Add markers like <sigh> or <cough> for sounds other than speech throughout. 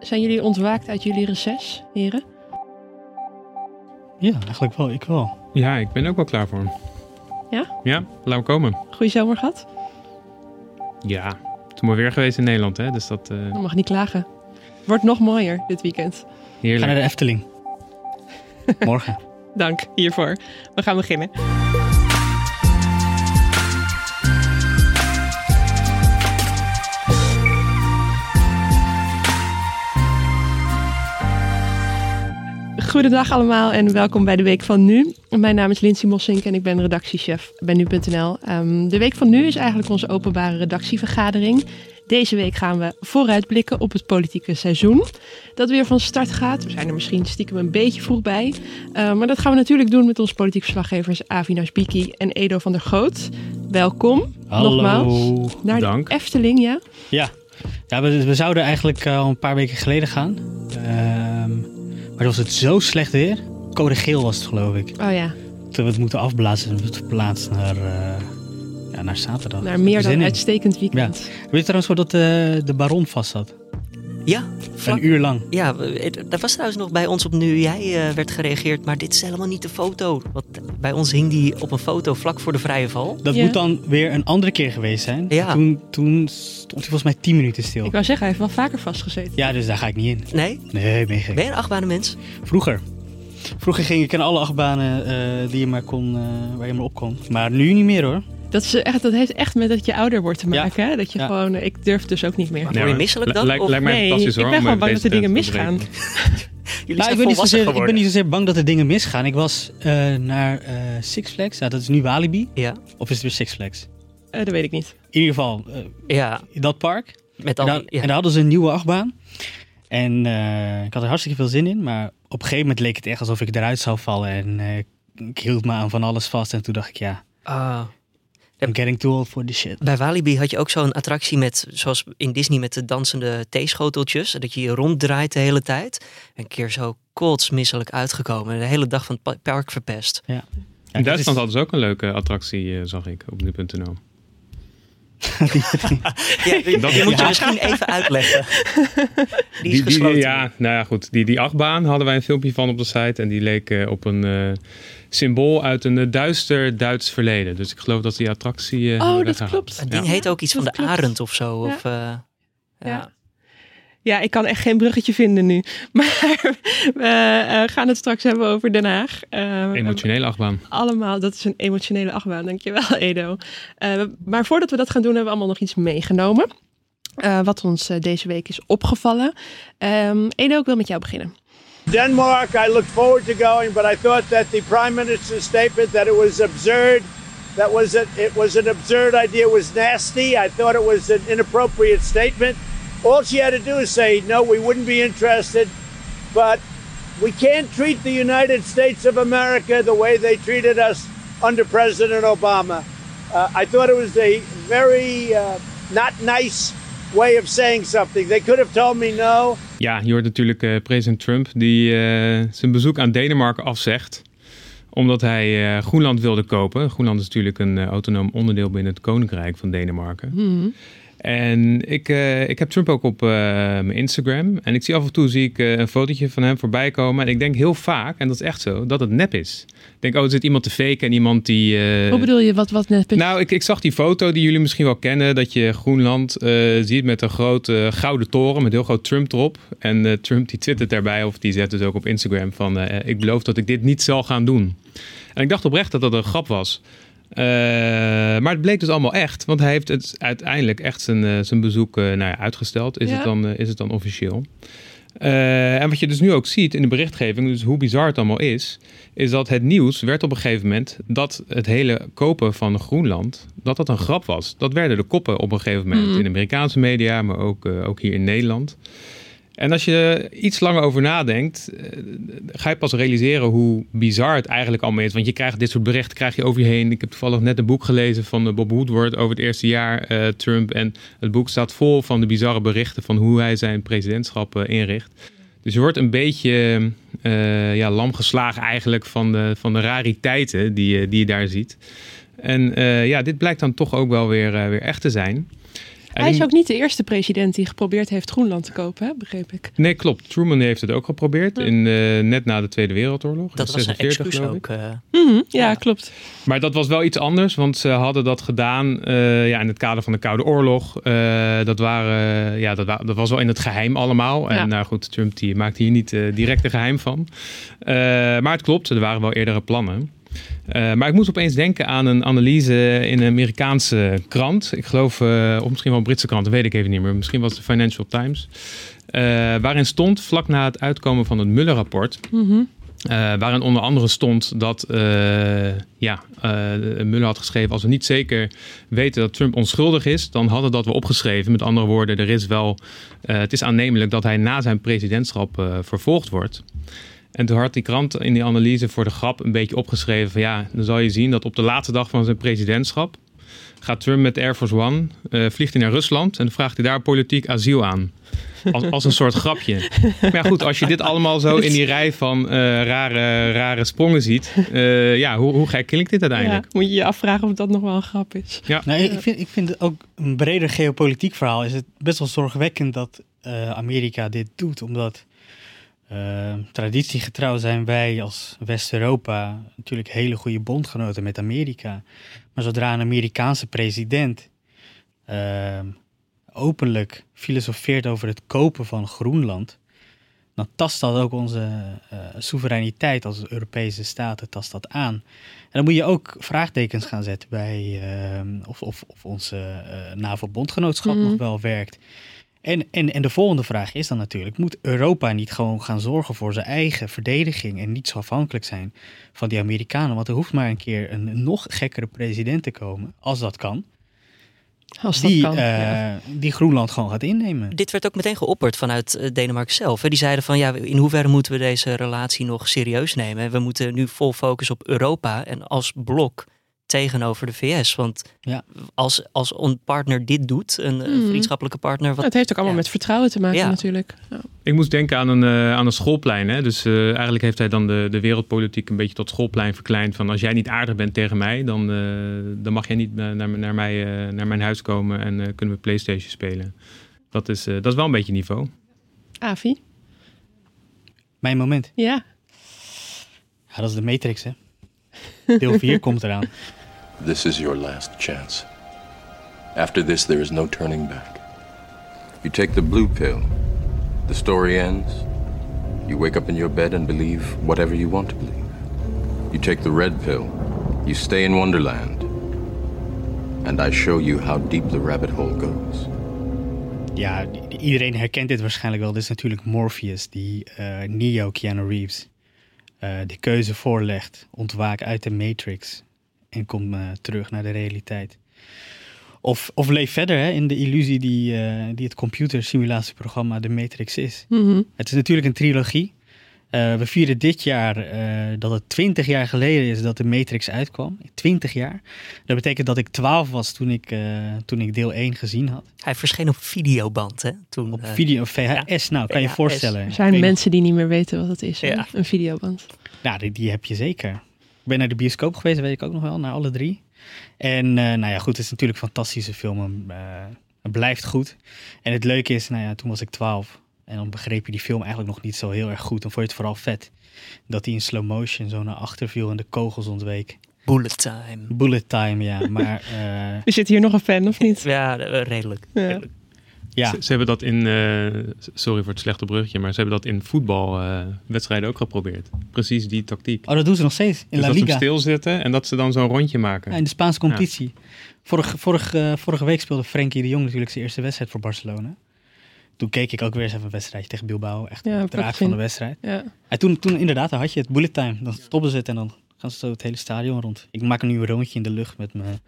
Zijn jullie ontwaakt uit jullie reces, heren? Ja, eigenlijk wel. Ik wel. Ja, ik ben ook wel klaar voor. Ja? Ja, laat me komen. Goeie zomer gehad? Ja, toen maar weer geweest in Nederland, hè. Dus dat uh, Dan mag niet klagen. Wordt nog mooier dit weekend. heerlijk. Ga naar de Efteling. Morgen. <laughs> Dank hiervoor. We gaan beginnen. Goedendag allemaal en welkom bij de Week van Nu. Mijn naam is Lindsay Mossink en ik ben redactiechef bij Nu.nl. Um, de Week van Nu is eigenlijk onze openbare redactievergadering. Deze week gaan we vooruitblikken op het politieke seizoen. Dat weer van start gaat. We zijn er misschien stiekem een beetje vroeg bij. Uh, maar dat gaan we natuurlijk doen met onze politiek verslaggevers Avi Nasbiki en Edo van der Goot. Welkom. Hallo. Nogmaals. Naar Dank. de Efteling, ja. Ja, ja we, we zouden eigenlijk uh, al een paar weken geleden gaan. Um, maar was het zo slecht weer. Code geel was het, geloof ik. Oh ja. Toen we het moeten afblazen en het verplaatst naar, uh, ja, naar zaterdag. Naar meer dan uitstekend weekend. Ja. Weet je trouwens wel dat de, de baron vast zat? Ja, vlak, een uur lang. Ja, dat was trouwens nog bij ons op nu jij uh, werd gereageerd, maar dit is helemaal niet de foto. Want bij ons hing die op een foto vlak voor de vrije val. Dat Ja. moet dan weer een andere keer geweest zijn. Ja. Toen, toen stond hij volgens mij 10 minuten stil. Ik wou zeggen, hij heeft wel vaker vastgezeten. Ja, dus daar ga ik niet in. Nee? Nee, ben je gek. Ben je een achtbanenmens? Vroeger. Vroeger ging ik in alle achtbanen uh, die je maar kon, uh, waar je maar op kon. Maar nu niet meer hoor. Dat, is echt, dat heeft echt met dat je ouder wordt te maken. Hè? Dat je Ja. gewoon, ik durf dus ook niet meer. Maar word je misselijk dan? Lijkt, lijkt nee, fantastisch ik ben gewoon eh, bang dat er dingen misgaan. <laughs> Jullie Nou, zijn ik, ben niet zozeer, ik ben niet zozeer bang dat er dingen misgaan. Ik was uh, naar uh, Six Flags. Ja, dat is nu Walibi. Ja, Of is het weer Six Flags? Eh, dat weet ik niet. In ieder geval, uh, ja, dat park. met En, al daar, die- ja. en daar hadden ze een nieuwe achtbaan. En uh, ik had er hartstikke veel zin in. Maar op een gegeven moment leek het echt alsof ik eruit zou vallen. En uh, ik hield me aan van alles vast. En toen dacht ik, ja, Ah. I'm getting too old for this shit. Bij Walibi had je ook zo'n attractie met, zoals in Disney met de dansende theeschoteltjes. Dat je je ronddraait de hele tijd. Een keer zo kotsmisselijk uitgekomen. De hele dag van het pa- park verpest. Ja, In dat Duitsland is- hadden ze ook een leuke attractie, eh, zag ik, op nu.nl. <laughs> Ja, die, Dat- die moet je ja. misschien even uitleggen. <laughs> Die is Die, die, gesloten. ja, nou ja, goed. Die, die achtbaan hadden wij een filmpje van op de site. En die leek eh, op een eh, symbool uit een eh, duister Duits verleden. Dus ik geloof dat die attractie. eh, Oh, dat klopt. Het ding Ja. heet ook iets van de klopt. arend of zo. Of, eh, ja. Ja. Ja, ik kan echt geen bruggetje vinden nu. <laughs> Maar we eh, gaan het straks hebben over Den Haag. Emotionele achtbaan. allemaal, dat is een emotionele achtbaan. Dankjewel, <laughs> Edo. Eh, maar voordat we dat gaan doen, hebben we allemaal nog iets meegenomen. eh, wat ons deze week is opgevallen. Ehm, Edo, ik wil met jou beginnen. Denmark, I looked forward to going, but I thought that the prime minister's statement that it was absurd, that was a, it was an absurd idea, was nasty. I thought it was an inappropriate statement. All she had to do is say, no, we wouldn't be interested, but we can't treat the United States of America the way they treated us under President Obama. Uh, I thought it was a very uh, not nice way of saying something. They could have told me no. Ja, je hoort natuurlijk eh, president Trump die eh, zijn bezoek aan Denemarken afzegt. Omdat hij eh, Groenland wilde kopen. Groenland is natuurlijk een autonoom onderdeel binnen het Koninkrijk van Denemarken. En ik, eh, ik heb Trump ook op eh, mijn Instagram. En ik zie af en toe zie ik, eh, een fotootje van hem voorbij komen. En ik denk heel vaak, en dat is echt zo, dat het nep is. Ik denk, oh, er zit iemand te faken en iemand die... Hoe bedoel je, wat, wat net... nou, ik, ik zag die foto die jullie misschien wel kennen. Dat je Groenland ziet met een grote gouden toren met heel groot Trump erop. En Trump die twittert daarbij of die zet dus ook op Instagram van... ik beloof dat ik dit niet zal gaan doen. En ik dacht oprecht dat dat een grap was. Eh, maar het bleek dus allemaal echt. Want hij heeft het uiteindelijk echt zijn, eh, zijn bezoek eh, nou ja, uitgesteld. Is, Ja. het dan, is het dan officieel. En wat je dus nu ook ziet in de berichtgeving, dus hoe bizar het allemaal is, is dat het nieuws werd op een gegeven moment dat het hele kopen van Groenland, dat dat een grap was. Dat werden de koppen op een gegeven moment in de Amerikaanse media, maar ook, ook hier in Nederland. En als je iets langer over nadenkt, eh, ga je pas realiseren hoe bizar het eigenlijk allemaal is. Want je krijgt dit soort berichten krijg je over je heen. Ik heb toevallig net een boek gelezen van eh, Bob Woodward over het eerste jaar eh, Trump. En het boek staat vol van de bizarre berichten van hoe hij zijn presidentschap inricht. Dus je wordt een beetje eh, ja, lam geslagen eigenlijk van de, van de rariteiten die, je- die je daar ziet. En ja, dit blijkt dan toch ook wel weer, weer echt te zijn. Hij is ook niet de eerste president die geprobeerd heeft Groenland te kopen, hè? begreep ik. Nee, klopt. Truman heeft het ook geprobeerd, in, uh, net na de Tweede Wereldoorlog. Dat was 46, een excuus ook. Uh... Mm -hmm, ja, ja, klopt. Maar dat was wel iets anders, want ze hadden dat gedaan uh, ja, in het kader van de Koude Oorlog. dat, waren, ja, dat, wa dat, was wel in het geheim allemaal. En ja. nou goed, Trump die maakt hier niet direct een geheim van. maar het klopt, er waren wel eerdere plannen. Uh, maar ik moest opeens denken aan een analyse in een Amerikaanse krant. Ik geloof, uh, of misschien wel een Britse krant, dat weet ik even niet meer. Misschien was het de Financial Times. Uh, waarin stond, vlak na het uitkomen van het Muller-rapport... Mm -hmm. waarin onder andere stond dat ja, Muller had geschreven... als we niet zeker weten dat Trump onschuldig is... dan hadden dat we opgeschreven. Met andere woorden, er is wel, het is aannemelijk dat hij na zijn presidentschap vervolgd wordt... En toen had die krant in die analyse voor de grap een beetje opgeschreven van ja, dan zal je zien dat op de laatste dag van zijn presidentschap gaat Trump met Air Force One, uh, vliegt hij naar Rusland en dan vraagt hij daar politiek asiel aan. Als, als een soort grapje. Maar ja, goed, als je dit allemaal zo in die rij van uh, rare, rare sprongen ziet, uh, ja, hoe, hoe gek klinkt dit uiteindelijk? Ja, moet je je afvragen of dat nog wel een grap is. Ja. Nee, ik, vind, ik vind ook een breder geopolitiek verhaal is het best wel zorgwekkend dat Amerika dit doet, omdat uh, traditiegetrouw zijn wij als West-Europa natuurlijk hele goede bondgenoten met Amerika. Maar zodra een Amerikaanse president uh, openlijk filosofeert over het kopen van Groenland, dan tast dat ook onze uh, soevereiniteit als Europese staten tast dat aan. En dan moet je ook vraagtekens gaan zetten bij ehm, of, of, of onze uh, NAVO-bondgenootschap mm. nog wel werkt. En, en, en de volgende vraag is dan natuurlijk: moet Europa niet gewoon gaan zorgen voor zijn eigen verdediging en niet zo afhankelijk zijn van die Amerikanen? Want er hoeft maar een keer een nog gekkere president te komen, als dat kan. Als die, dat kan, uh, ja. die Groenland gewoon gaat innemen. Dit werd ook meteen geopperd vanuit uh, Denemarken zelf. Hè. Die zeiden van ja, in hoeverre moeten we deze relatie nog serieus nemen? We moeten nu vol focus op Europa en als blok tegenover de VS. Want ja. als, als een partner dit doet, een, Hmm. vriendschappelijke partner. Wat, het heeft ook allemaal ja. met vertrouwen te maken Ja. natuurlijk. Ja. Ik moest denken aan een, eh, aan een schoolplein. Hè? Dus eh, eigenlijk heeft hij dan de, de wereldpolitiek een beetje tot schoolplein verkleind. Van als jij niet aardig bent tegen mij, dan, eh, dan mag jij niet naar, naar, mij, eh, naar mijn huis komen en eh, kunnen we Playstation spelen. Dat is, eh, dat is wel een beetje niveau. Avi? Mijn moment. Ja. Ja, dat is de Matrix, hè? Deel 4 <laughs> komt eraan. This is your last chance. After this, there is no turning back. You take the blue pill, the story ends. You wake up in your bed and believe whatever you want to believe. You take the red pill, you stay in Wonderland. And I show you how deep the rabbit hole goes. Ja, iedereen herkent dit waarschijnlijk wel. Dit is natuurlijk Morpheus, die eh, Neo, Keanu Reeves, eh, de keuze voorlegt. Ontwaak uit de Matrix en kom eh, terug naar de realiteit. Of, of leef verder hè, in de illusie die, eh, die het computersimulatieprogramma de Matrix is. Mhm. Het is natuurlijk een trilogie. Eh, we vieren dit jaar eh, dat het 20 jaar geleden is dat de Matrix uitkwam. 20 jaar. Dat betekent dat ik 12 was toen ik, eh, toen ik deel 1 gezien had. Hij verscheen op videoband, hè? Toen, Op video VHS, nou kan je voorstellen. Er zijn mensen die niet meer weten wat het is. Ja. Een videoband. Nou, die, die heb je zeker. Ik ben naar de bioscoop geweest, weet ik ook nog wel, naar alle drie. En eh, nou ja, goed, het is natuurlijk een fantastische film. eh, het blijft goed. En het leuke is, nou ja, toen was ik 12. En dan begreep je die film eigenlijk nog niet zo heel erg goed. Dan vond je het vooral vet. Dat hij in slow motion zo naar achter viel en de kogels ontweek. Bullet Time. Bullet time, ja. Maar <laughs> eh, Er zit hier nog een fan, of niet? Ja, redelijk. Ja. redelijk. Ja, Ze, ze hebben dat in, eh, sorry voor het slechte bruggetje, maar ze hebben dat in voetbalwedstrijden ook geprobeerd. Precies die tactiek. oh, dat doen ze nog steeds in dus La dat ze Liga. hem stilzetten en dat ze dan zo'n rondje maken. Ja, in de Spaanse competitie. Vorige, vorige, vorige week speelde Frenkie de Jong natuurlijk zijn eerste wedstrijd voor Barcelona. Toen keek ik ook weer eens even een wedstrijdje tegen Bilbao. Echt Ja, ook van de wedstrijd. Ja. En toen, toen inderdaad, dan had je het bullet time. Dan stoppen ze het en dan gaan ze zo het hele stadion rond. Ik maak nu een rondje in de lucht met mijn,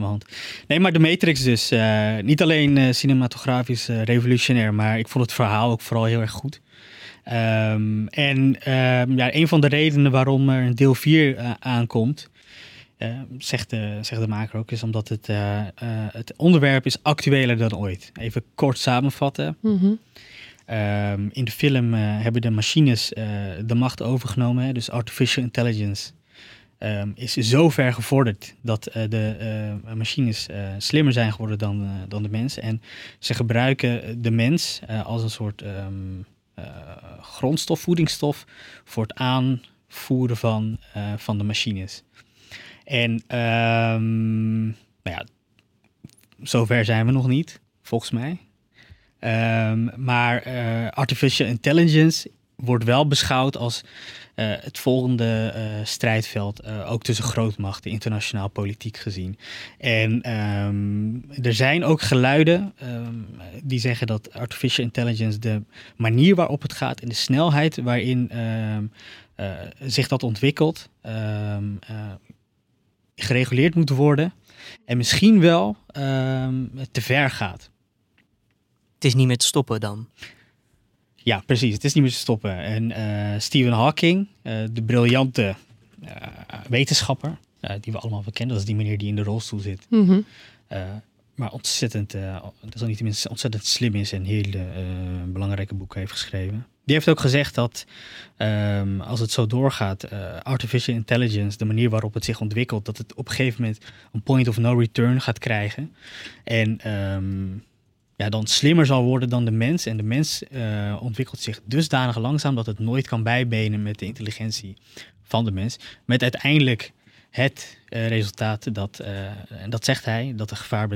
mijn hand. Nee, maar de Matrix dus. eh, niet alleen eh, cinematografisch eh, revolutionair, maar ik vond het verhaal ook vooral heel erg goed. Ehm, en ehm, ja, een van de redenen waarom er een deel 4 eh, aankomt, zegt, de, zegt de maker ook, is omdat het, het onderwerp is actueler dan ooit. Even kort samenvatten. Mhm. Ehm, in de film hebben de machines de macht overgenomen, hè, dus artificial intelligence. Um, is zo ver gevorderd dat uh, de uh, machines uh, slimmer zijn geworden dan, dan de mens. En ze gebruiken de mens als een soort um, grondstof, voedingsstof voor het aanvoeren van, van de machines. En um, nou ja, zover zijn we nog niet, volgens mij. maar artificial intelligence wordt wel beschouwd als uh, het volgende uh, strijdveld, uh, ook tussen grootmachten, internationaal politiek gezien. En um, er zijn ook geluiden um, die zeggen dat artificial intelligence de manier waarop het gaat en de snelheid waarin um, zich dat ontwikkelt, gereguleerd moet worden en misschien wel te ver gaat. Het is niet meer te stoppen dan. Ja, precies. Het is niet meer te stoppen. En uh, Stephen Hawking, uh, de briljante uh, wetenschapper, die we allemaal wel kennen, dat is die meneer die in de rolstoel zit. Mm -hmm. maar ontzettend, dat is niet tenminste ontzettend slim is en hele belangrijke boeken heeft geschreven. Die heeft ook gezegd dat um, als het zo doorgaat, artificial intelligence, de manier waarop het zich ontwikkelt, dat het op een gegeven moment een point of no return gaat krijgen. En um, ja, dan slimmer zal worden dan de mens. En de mens uh, ontwikkelt zich dusdanig langzaam dat het nooit kan bijbenen met de intelligentie van de mens. Met uiteindelijk het uh, resultaat dat, uh, en dat zegt hij, dat er gevaar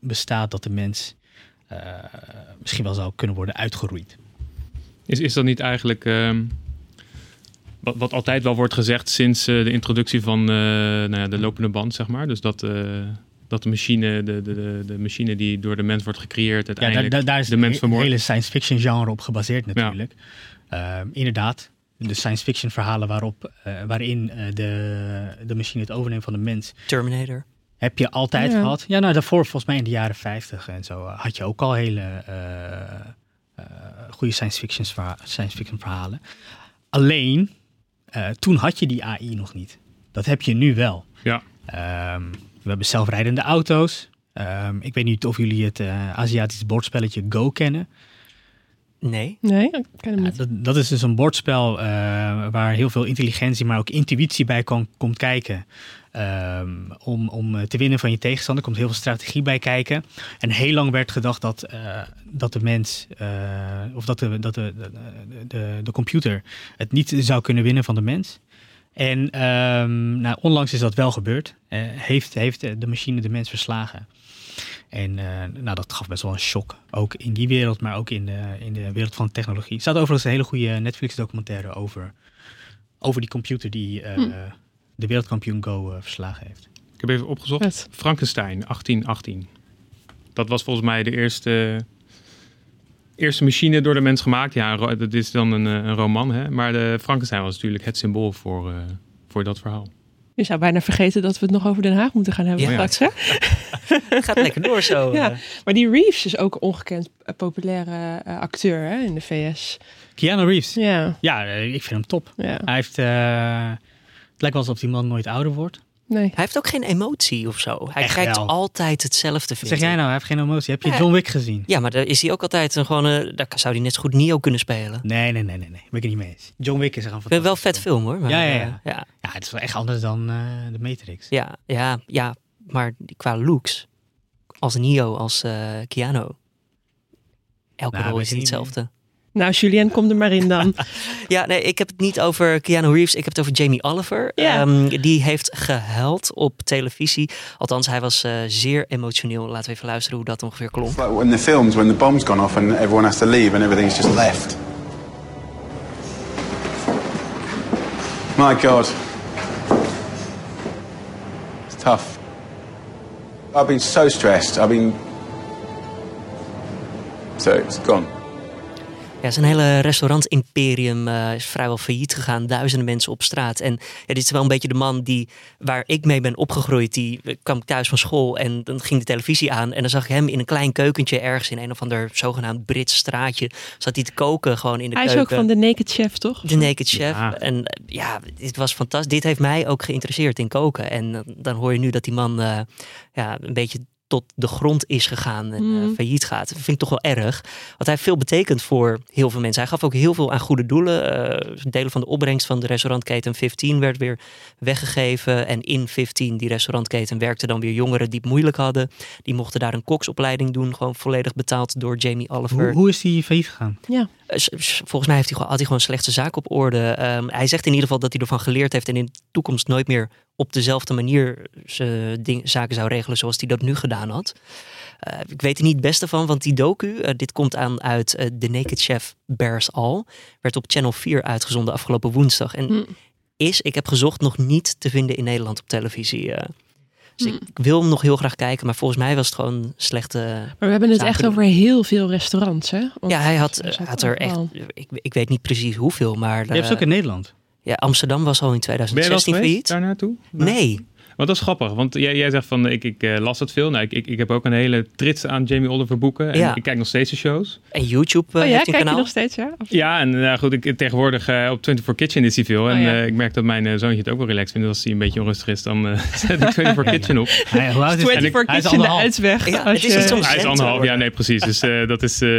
bestaat dat de mens misschien wel zou kunnen worden uitgeroeid. Is, is dat niet eigenlijk ehm, wat, wat altijd wel wordt gezegd sinds de introductie van nou ja, de lopende band, zeg maar? Dus dat dat de machine, de, de, de machine die door de mens wordt gecreëerd, uiteindelijk ja, daar, daar is de mens vermoord. hele science fiction genre op gebaseerd natuurlijk. Ja. Uh, inderdaad, de science fiction verhalen waarop, uh, waarin uh, de, de machine het overneemt van de mens. Terminator. Heb je altijd ja. gehad. Ja, nou daarvoor volgens mij in de jaren 50 en zo had je ook al hele goede science fiction, science fiction verhalen. Alleen, toen had je die AI nog niet. Dat heb je nu wel. Ja. Um, we hebben zelfrijdende auto's. Um, ik weet niet of jullie het uh, Aziatisch bordspelletje Go kennen. Nee. Nee, ik ken hem niet. dat, dat, is dus een bordspel uh, waar heel veel intelligentie, maar ook intuïtie bij kan, komt kijken. Um, om, om te winnen van je tegenstander komt heel veel strategie bij kijken. En heel lang werd gedacht dat, uh, dat de mens, of dat, de, dat de, de, de, de computer het niet zou kunnen winnen van de mens. En um, nou, onlangs is dat wel gebeurd. Uh, heeft, heeft de machine de mens verslagen. En uh, nou, dat gaf best wel een shock. Ook in die wereld, maar ook in de, in de wereld van technologie. Er staat overigens een hele goede Netflix-documentaire over, over die computer die uh, hm. de wereldkampioen Go verslagen heeft. Ik heb even opgezocht. Frankenstein, 1818. Dat was volgens mij de eerste eerste machine door de mens gemaakt. Ja, dat is dan een, eh, een roman. Hè? Maar de Frankenstein was natuurlijk het symbool voor, uh, voor dat verhaal. Je zou bijna vergeten dat we het nog over Den Haag moeten gaan hebben ja. straks. Hè? het <laughs> gaat lekker door zo. Ja. Eh. Maar die Reeves is ook een ongekend populaire uh, acteur hè, in de VS. Keanu Reeves? Ja. Ja, ik vind hem top. Ja. Hij heeft... Uh, het lijkt wel alsof die man nooit ouder wordt. Nee. Hij heeft ook geen emotie of zo. Hij Echt krijgt wel. altijd hetzelfde. Wat zeg jij nou? Hij heeft geen emotie. Heb je John Wick gezien? Ja, maar daar is hij ook altijd een gewone. Daar zou hij net zo goed Neo kunnen spelen. Nee, nee, nee, nee, nee. Ben ik het niet mee eens. John Wick is er gewoon Wel vet film hoor. Maar, ja, ja, ja. Uh, ja. ja, het is wel echt anders dan uh, de Matrix. Ja, ja, ja. Maar qua looks, als Neo, als uh, Keanu. Elke nou, rol is niet hetzelfde. Nou, Julien, kom er maar in dan. <laughs> ja, nee, ik heb het niet over Keanu Reeves. Ik heb het over Jamie Oliver. Ja. Um, die heeft gehuild op televisie. Althans, hij was uh, zeer emotioneel. Laten we even luisteren hoe dat ongeveer klonk. Like in the films when the bomb's gone off and everyone has to leave and everything's just left. My God. It's tough. I've been so stressed. I've been... So it's gone. Ja, zijn hele restaurant-imperium uh, is vrijwel failliet gegaan. Duizenden mensen op straat. En ja, dit is wel een beetje de man die, waar ik mee ben opgegroeid. Die kwam thuis van school en dan ging de televisie aan. En dan zag ik hem in een klein keukentje ergens in een of ander zogenaamd Brits straatje. Zat hij te koken gewoon in de hij keuken. Hij is ook van de Naked Chef, toch? De Naked Chef. Ja. En ja, dit was fantastisch. Dit heeft mij ook geïnteresseerd in koken. En dan hoor je nu dat die man uh, ja, een beetje tot de grond is gegaan en Mm. eh, failliet gaat. Dat vind ik toch wel erg. Want hij heeft veel betekend voor heel veel mensen. Hij gaf ook heel veel aan goede doelen. Eh, delen van de opbrengst van de restaurantketen 15 werd weer weggegeven. En in 15, die restaurantketen, werkten dan weer jongeren die het moeilijk hadden. Die mochten daar een koksopleiding doen. Gewoon volledig betaald door Jamie Oliver. Hoe, hoe is die failliet gegaan? S- Volgens mij heeft hij, gewoon- had hij gewoon slechte zaak op orde. Ehm, hij zegt in ieder geval dat hij ervan geleerd heeft en in de toekomst nooit meer op dezelfde manier ding, zaken zou regelen zoals hij dat nu gedaan had. Eh, ik weet er niet het beste van, want die docu, eh, dit komt aan uit eh, The Naked Chef Bears All, werd op Channel 4 uitgezonden afgelopen woensdag. En Hm. is, ik heb gezocht, nog niet te vinden in Nederland op televisie. Eh. dus Hm. ik, ik wil hem nog heel graag kijken, maar volgens mij was het gewoon slechte... Maar we hebben het echt doen. over heel veel restaurants, hè? Ja, hij had, er had er echt, ik, ik weet niet precies hoeveel, maar... Je hebt ze eh, ook in Nederland. Ja, Amsterdam was al in Ben je wel eens 2016 geweest failliet. daar naartoe? Nee. Want dat is grappig, want jij, jij zegt van ik, ik eh, las het veel. Nou, ik, ik, ik heb ook een hele trits aan Jamie Oliver boeken. En Ja. ik kijk nog steeds de shows. En YouTube eh, Oh ja, kijk je kanaal. nog steeds, ja? Of- Ja, en nou goed, ik, tegenwoordig eh, op 24 Kitchen is hij veel. En Oh ja. eh, ik merk dat mijn zoontje het ook wel relaxed vindt. Als hij een beetje onrustig is, dan eh, <laughs> zet ik 24 Kitchen op. Hij, is hij? 24 Hij is Kitchen de uitweg. Ja, als het is je- Hij is anderhalf, ja, nee, precies. Dus eh, dat is. eh,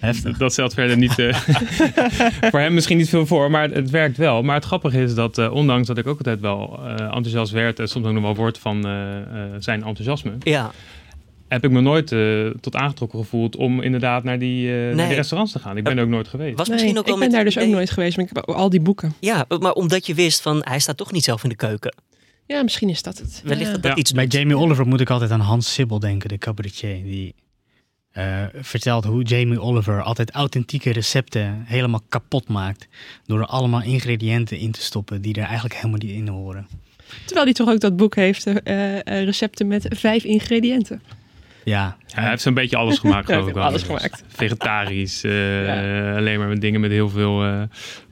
Heftig. dat stelt verder niet. eh, <laughs> voor hem misschien niet veel voor, maar het, het werkt wel. Maar het grappige is dat, eh, ondanks dat ik ook altijd wel eh, enthousiast werd. en soms ook nog wel word van eh, eh, zijn enthousiasme. Ja, heb ik me nooit eh, tot aangetrokken gevoeld om inderdaad naar die, eh, naar Nee. die restaurants te gaan. Ik ben er ook nooit geweest. was Nee, misschien ook wel ik ben met daar dus ook nooit geweest, maar ik heb al die boeken. Ja, maar omdat je wist van hij staat toch niet zelf in de keuken. Ja, misschien is dat het. Wellicht Ja. dat dat iets Bij doet. Jamie Oliver moet ik altijd aan Hans Sibbel denken, de cabaretier. Die eh, vertelt hoe Jamie Oliver altijd authentieke recepten helemaal kapot maakt. Door er allemaal ingrediënten in te stoppen die er eigenlijk helemaal niet in horen. Terwijl hij toch ook dat boek heeft, eh, eh, recepten met vijf ingrediënten. Ja, Ja, hij heeft zo'n beetje alles gemaakt, <laughs> geloof ik wel. alles gemaakt. Vegetarisch, eh, Ja. alleen maar met dingen met heel veel eh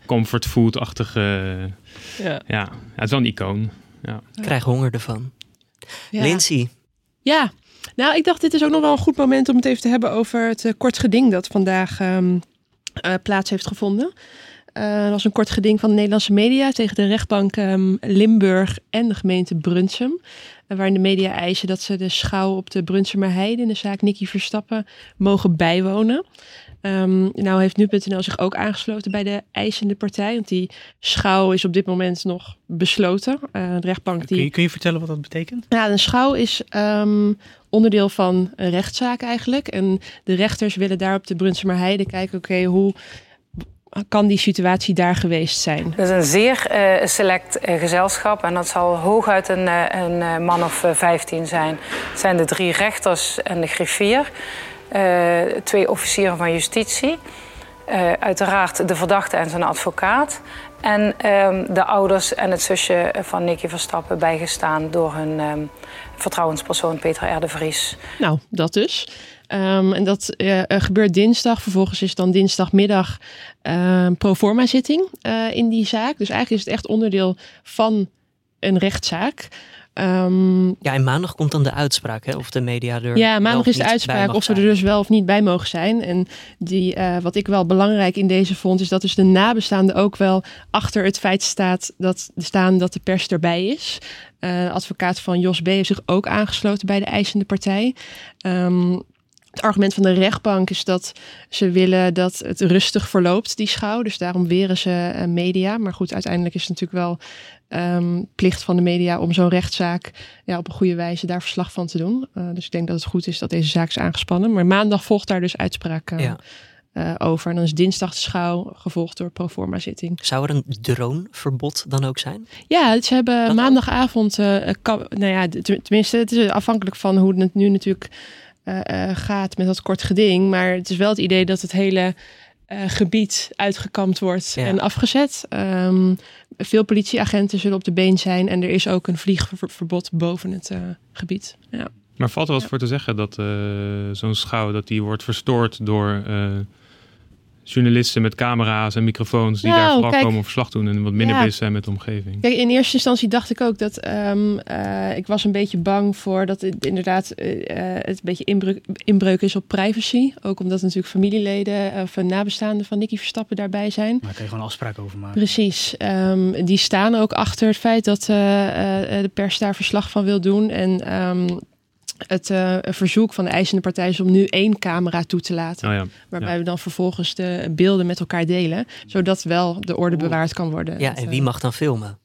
comfort food-achtige... Ja. ja, het is wel een icoon. Ja. Ik krijg honger ervan. Ja. Lindsay, Ja, nou, ik dacht dit is ook nog wel een goed moment om het even te hebben over het eh, kort geding dat vandaag ehm, eh, plaats heeft gevonden. Eh, dat was een kort geding van de Nederlandse media tegen de rechtbank ehm, Limburg en de gemeente Brunsum. Eh, waarin de media eisen dat ze de schouw op de Brunsumer Heide in de zaak Nicky Verstappen mogen bijwonen. Ehm, nou heeft nu.nl zich ook aangesloten bij de eisende partij. Want die schouw is op dit moment nog besloten. Eh, de rechtbank die... kun je, kun je vertellen wat dat betekent? Ja, een schouw is ehm, onderdeel van een rechtszaak eigenlijk. En de rechters willen daar op de Brunsumer Heide kijken, oké, hoe kan die situatie daar geweest zijn? Dat is een zeer eh, select eh, gezelschap en dat zal hooguit een, eh, een man of 15 zijn. Het zijn de drie rechters en de griffier, twee officieren van justitie, uiteraard de verdachte en zijn advocaat. En ehm, de ouders en het zusje van Nicky Verstappen bijgestaan door hun ehm, vertrouwenspersoon Peter R. de Vries. Nou, dat dus. Ehm, en dat eh, gebeurt dinsdag. Vervolgens is dan dinsdagmiddag een pro forma zitting eh, in die zaak. Dus eigenlijk is het echt onderdeel van een rechtszaak. Ehm, ja, en maandag komt dan de uitspraak, hè? Of de media er. Ja, maandag is de uitspraak of we er dus wel of niet bij mogen zijn. En die, eh, wat ik wel belangrijk in deze vond, is dat dus de nabestaanden ook wel achter het feit staat dat, staan dat de pers erbij is. Advocaat van Jos B. heeft zich ook aangesloten bij de eisende partij. Ehm, het argument van de rechtbank is dat ze willen dat het rustig verloopt, die schouw. Dus daarom weren ze eh, media. Maar goed, uiteindelijk is het natuurlijk wel ehm, plicht van de media om zo'n rechtszaak ja, op een goede wijze daar verslag van te doen. Eh, dus ik denk dat het goed is dat deze zaak is aangespannen. Maar maandag volgt daar dus uitspraak eh, Ja. over. En dan is dinsdag de schouw, gevolgd door proforma zitting. Zou er een droneverbod dan ook zijn? Ja, ze hebben maandagavond, nou ja, tenminste, het is afhankelijk van hoe het nu natuurlijk eh, eh, gaat met dat kort geding. Maar het is wel het idee dat het hele eh, gebied uitgekampt wordt Ja. en afgezet. Ehm, veel politieagenten zullen op de been zijn en er is ook een vliegverbod boven het eh, gebied. Ja. Maar valt er wat voor te zeggen dat eh, zo'n schouw dat die wordt verstoord door eh, journalisten met camera's en microfoons die Nou, daar vooral kijk. komen verslag doen en wat minder Ja. bezig zijn met de omgeving? Kijk, in eerste instantie dacht ik ook dat ehm, eh, ik was een beetje bang voor dat het inderdaad eh, eh, het een beetje inbreuk, inbreuk is op privacy. Ook omdat natuurlijk familieleden of nabestaanden van Nicky Verstappen daarbij zijn. Maar daar kun je gewoon afspraken over maken. Precies. Ehm, die staan ook achter het feit dat eh, eh, de pers daar verslag van wil doen. En ehm, het uh, verzoek van de eisende partij is om nu één camera toe te laten. Oh ja. Waarbij we dan vervolgens de beelden met elkaar delen. Zodat wel de orde bewaard kan worden. Ja, en wie mag dan filmen?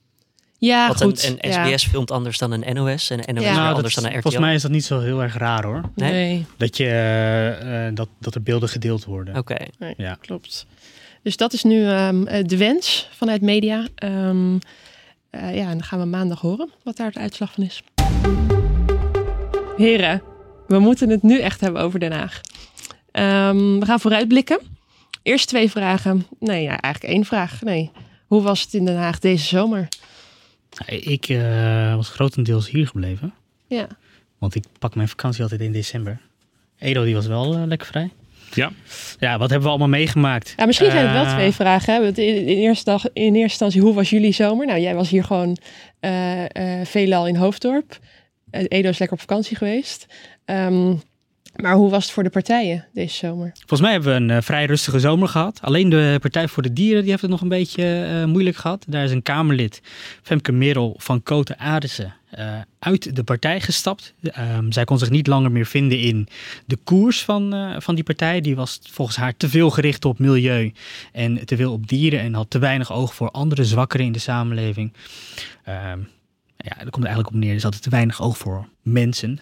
Ja, Want goed. Een, een ja. SBS filmt anders dan een NOS en een NOS Ja. weer Nou, anders dat- dan een RTL. volgens mij is dat niet zo heel erg raar hoor. Nee? Nee, Dat, je, eh, eh, dat, dat er beelden gedeeld worden. Oké. nee, Ja. klopt. Dus dat is nu ehm, eh, de wens vanuit media. Ehm, eh, ja, en dan gaan we maandag horen wat daar de uitslag van is. Heren, we moeten het nu echt hebben over Den Haag. Ehm, we gaan vooruitblikken. Eerst twee vragen. Nee, ja, eigenlijk één vraag. Nee. Hoe was het in Den Haag deze zomer? Ik eh, was grotendeels hier gebleven. Ja. Want ik pak mijn vakantie altijd in december. Edo die was wel eh, lekker vrij. Ja. Ja, wat hebben we allemaal meegemaakt? Ja, misschien zijn het wel Eh, twee vragen. Hè? Want In, in, eerste dag, in eerste instantie, hoe was jullie zomer? Nou, jij was hier gewoon eh, eh, veelal in Hoofddorp. Eh, Edo is lekker op vakantie geweest. Ehm, maar hoe was het voor de partijen deze zomer? Volgens mij hebben we een eh, vrij rustige zomer gehad. Alleen de Partij voor de Dieren die heeft het nog een beetje eh, moeilijk gehad. Daar is een Kamerlid, Femke Merel van Koten eh, uit de partij gestapt. Ehm, zij kon zich niet langer meer vinden in de koers van, van die partij. Die was volgens haar te veel gericht op milieu en te veel op dieren. En had te weinig oog voor andere zwakkeren in de samenleving. Ja, er komt eigenlijk op neer. Ze hadden te weinig oog voor mensen.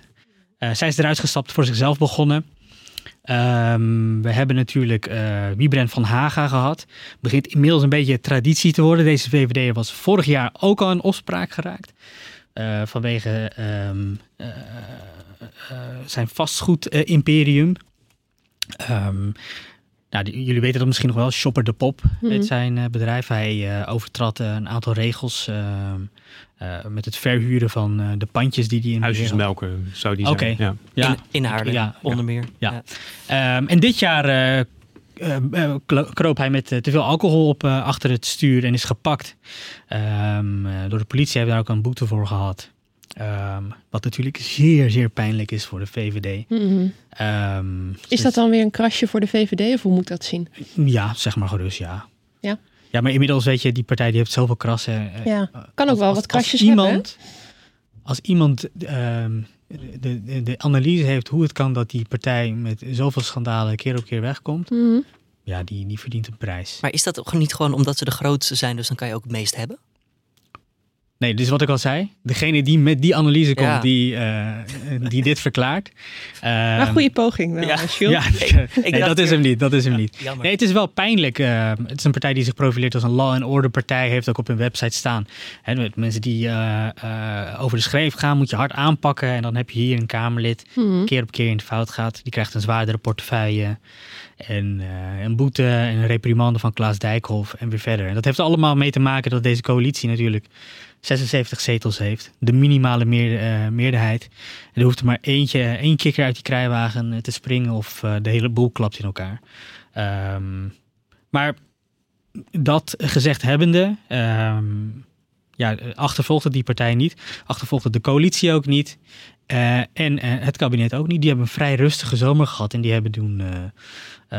Eh, zij is eruit gestapt, voor zichzelf begonnen. Ehm, we hebben natuurlijk eh Wiebren van Haga gehad. Begint inmiddels een beetje traditie te worden. Deze VVD was vorig jaar ook al in opspraak geraakt. Eh, vanwege ehm, eh, eh, zijn vastgoed-imperium. Ehm, nou, die- jullie weten dat misschien nog wel. Shopper de Pop Mhm. heet zijn bedrijf. Hij overtrad een aantal regels eh, met het verhuren van eh, de pandjes die hij in. Huisjesmelken zou die zijn. Ja. Ja, in, in Haarlem, ja, onder meer. Ja. Ehm, en dit jaar eh, eh, eh, klo- kroop hij met te veel alcohol op eh, achter het stuur en is gepakt. Ehm, eh, door de politie hebben we daar ook een boete voor gehad. Ehm, wat natuurlijk zeer, zeer pijnlijk is voor de VVD. Ehm, Is dus- dat dan weer een krasje voor de VVD of hoe moet ik dat zien? Ja, zeg maar gerust, ja. Ja. Ja, maar inmiddels weet je, die partij die heeft zoveel krassen. eh, Ja, kan ook als- wel als- wat krasjes als hebben. iemand, Als iemand ehm, de, de, de analyse heeft hoe het kan dat die partij met zoveel schandalen keer op keer wegkomt? Mhm. ja, die, die verdient een prijs. Maar is dat ook niet gewoon omdat ze de grootste zijn, dus dan kan je ook het meest hebben? Nee, dus wat ik al zei, degene die met die analyse komt, Ja. die, eh, die dit verklaart. Maar ehm, goede poging wel, ja. Jules. Ja, nee, dat is hem niet. Dat is hem niet. Jammer. Nee, het is wel pijnlijk. eh, het is een partij die zich profileert als een law and order partij. Heeft ook op hun website staan. Hè, met mensen die eh, eh, over de schreef gaan, moet je hard aanpakken. En dan heb je hier een Kamerlid, Mhm. keer op keer in de fout gaat. Die krijgt een zwaardere portefeuille. En eh, een boete en een reprimande van Klaas Dijkhoff en weer verder. En dat heeft allemaal mee te maken dat deze coalitie natuurlijk 76 zetels heeft. De minimale meer, eh, meerderheid. Er hoeft er maar eentje, één kikker uit die krijwagen eh, te springen of eh, de hele boel klapt in elkaar. Ehm, maar dat gezegd hebbende, ehm, ja, achtervolgde die partij niet. Achtervolgde de coalitie ook niet. En het kabinet ook niet. Die hebben een vrij rustige zomer gehad. En die hebben toen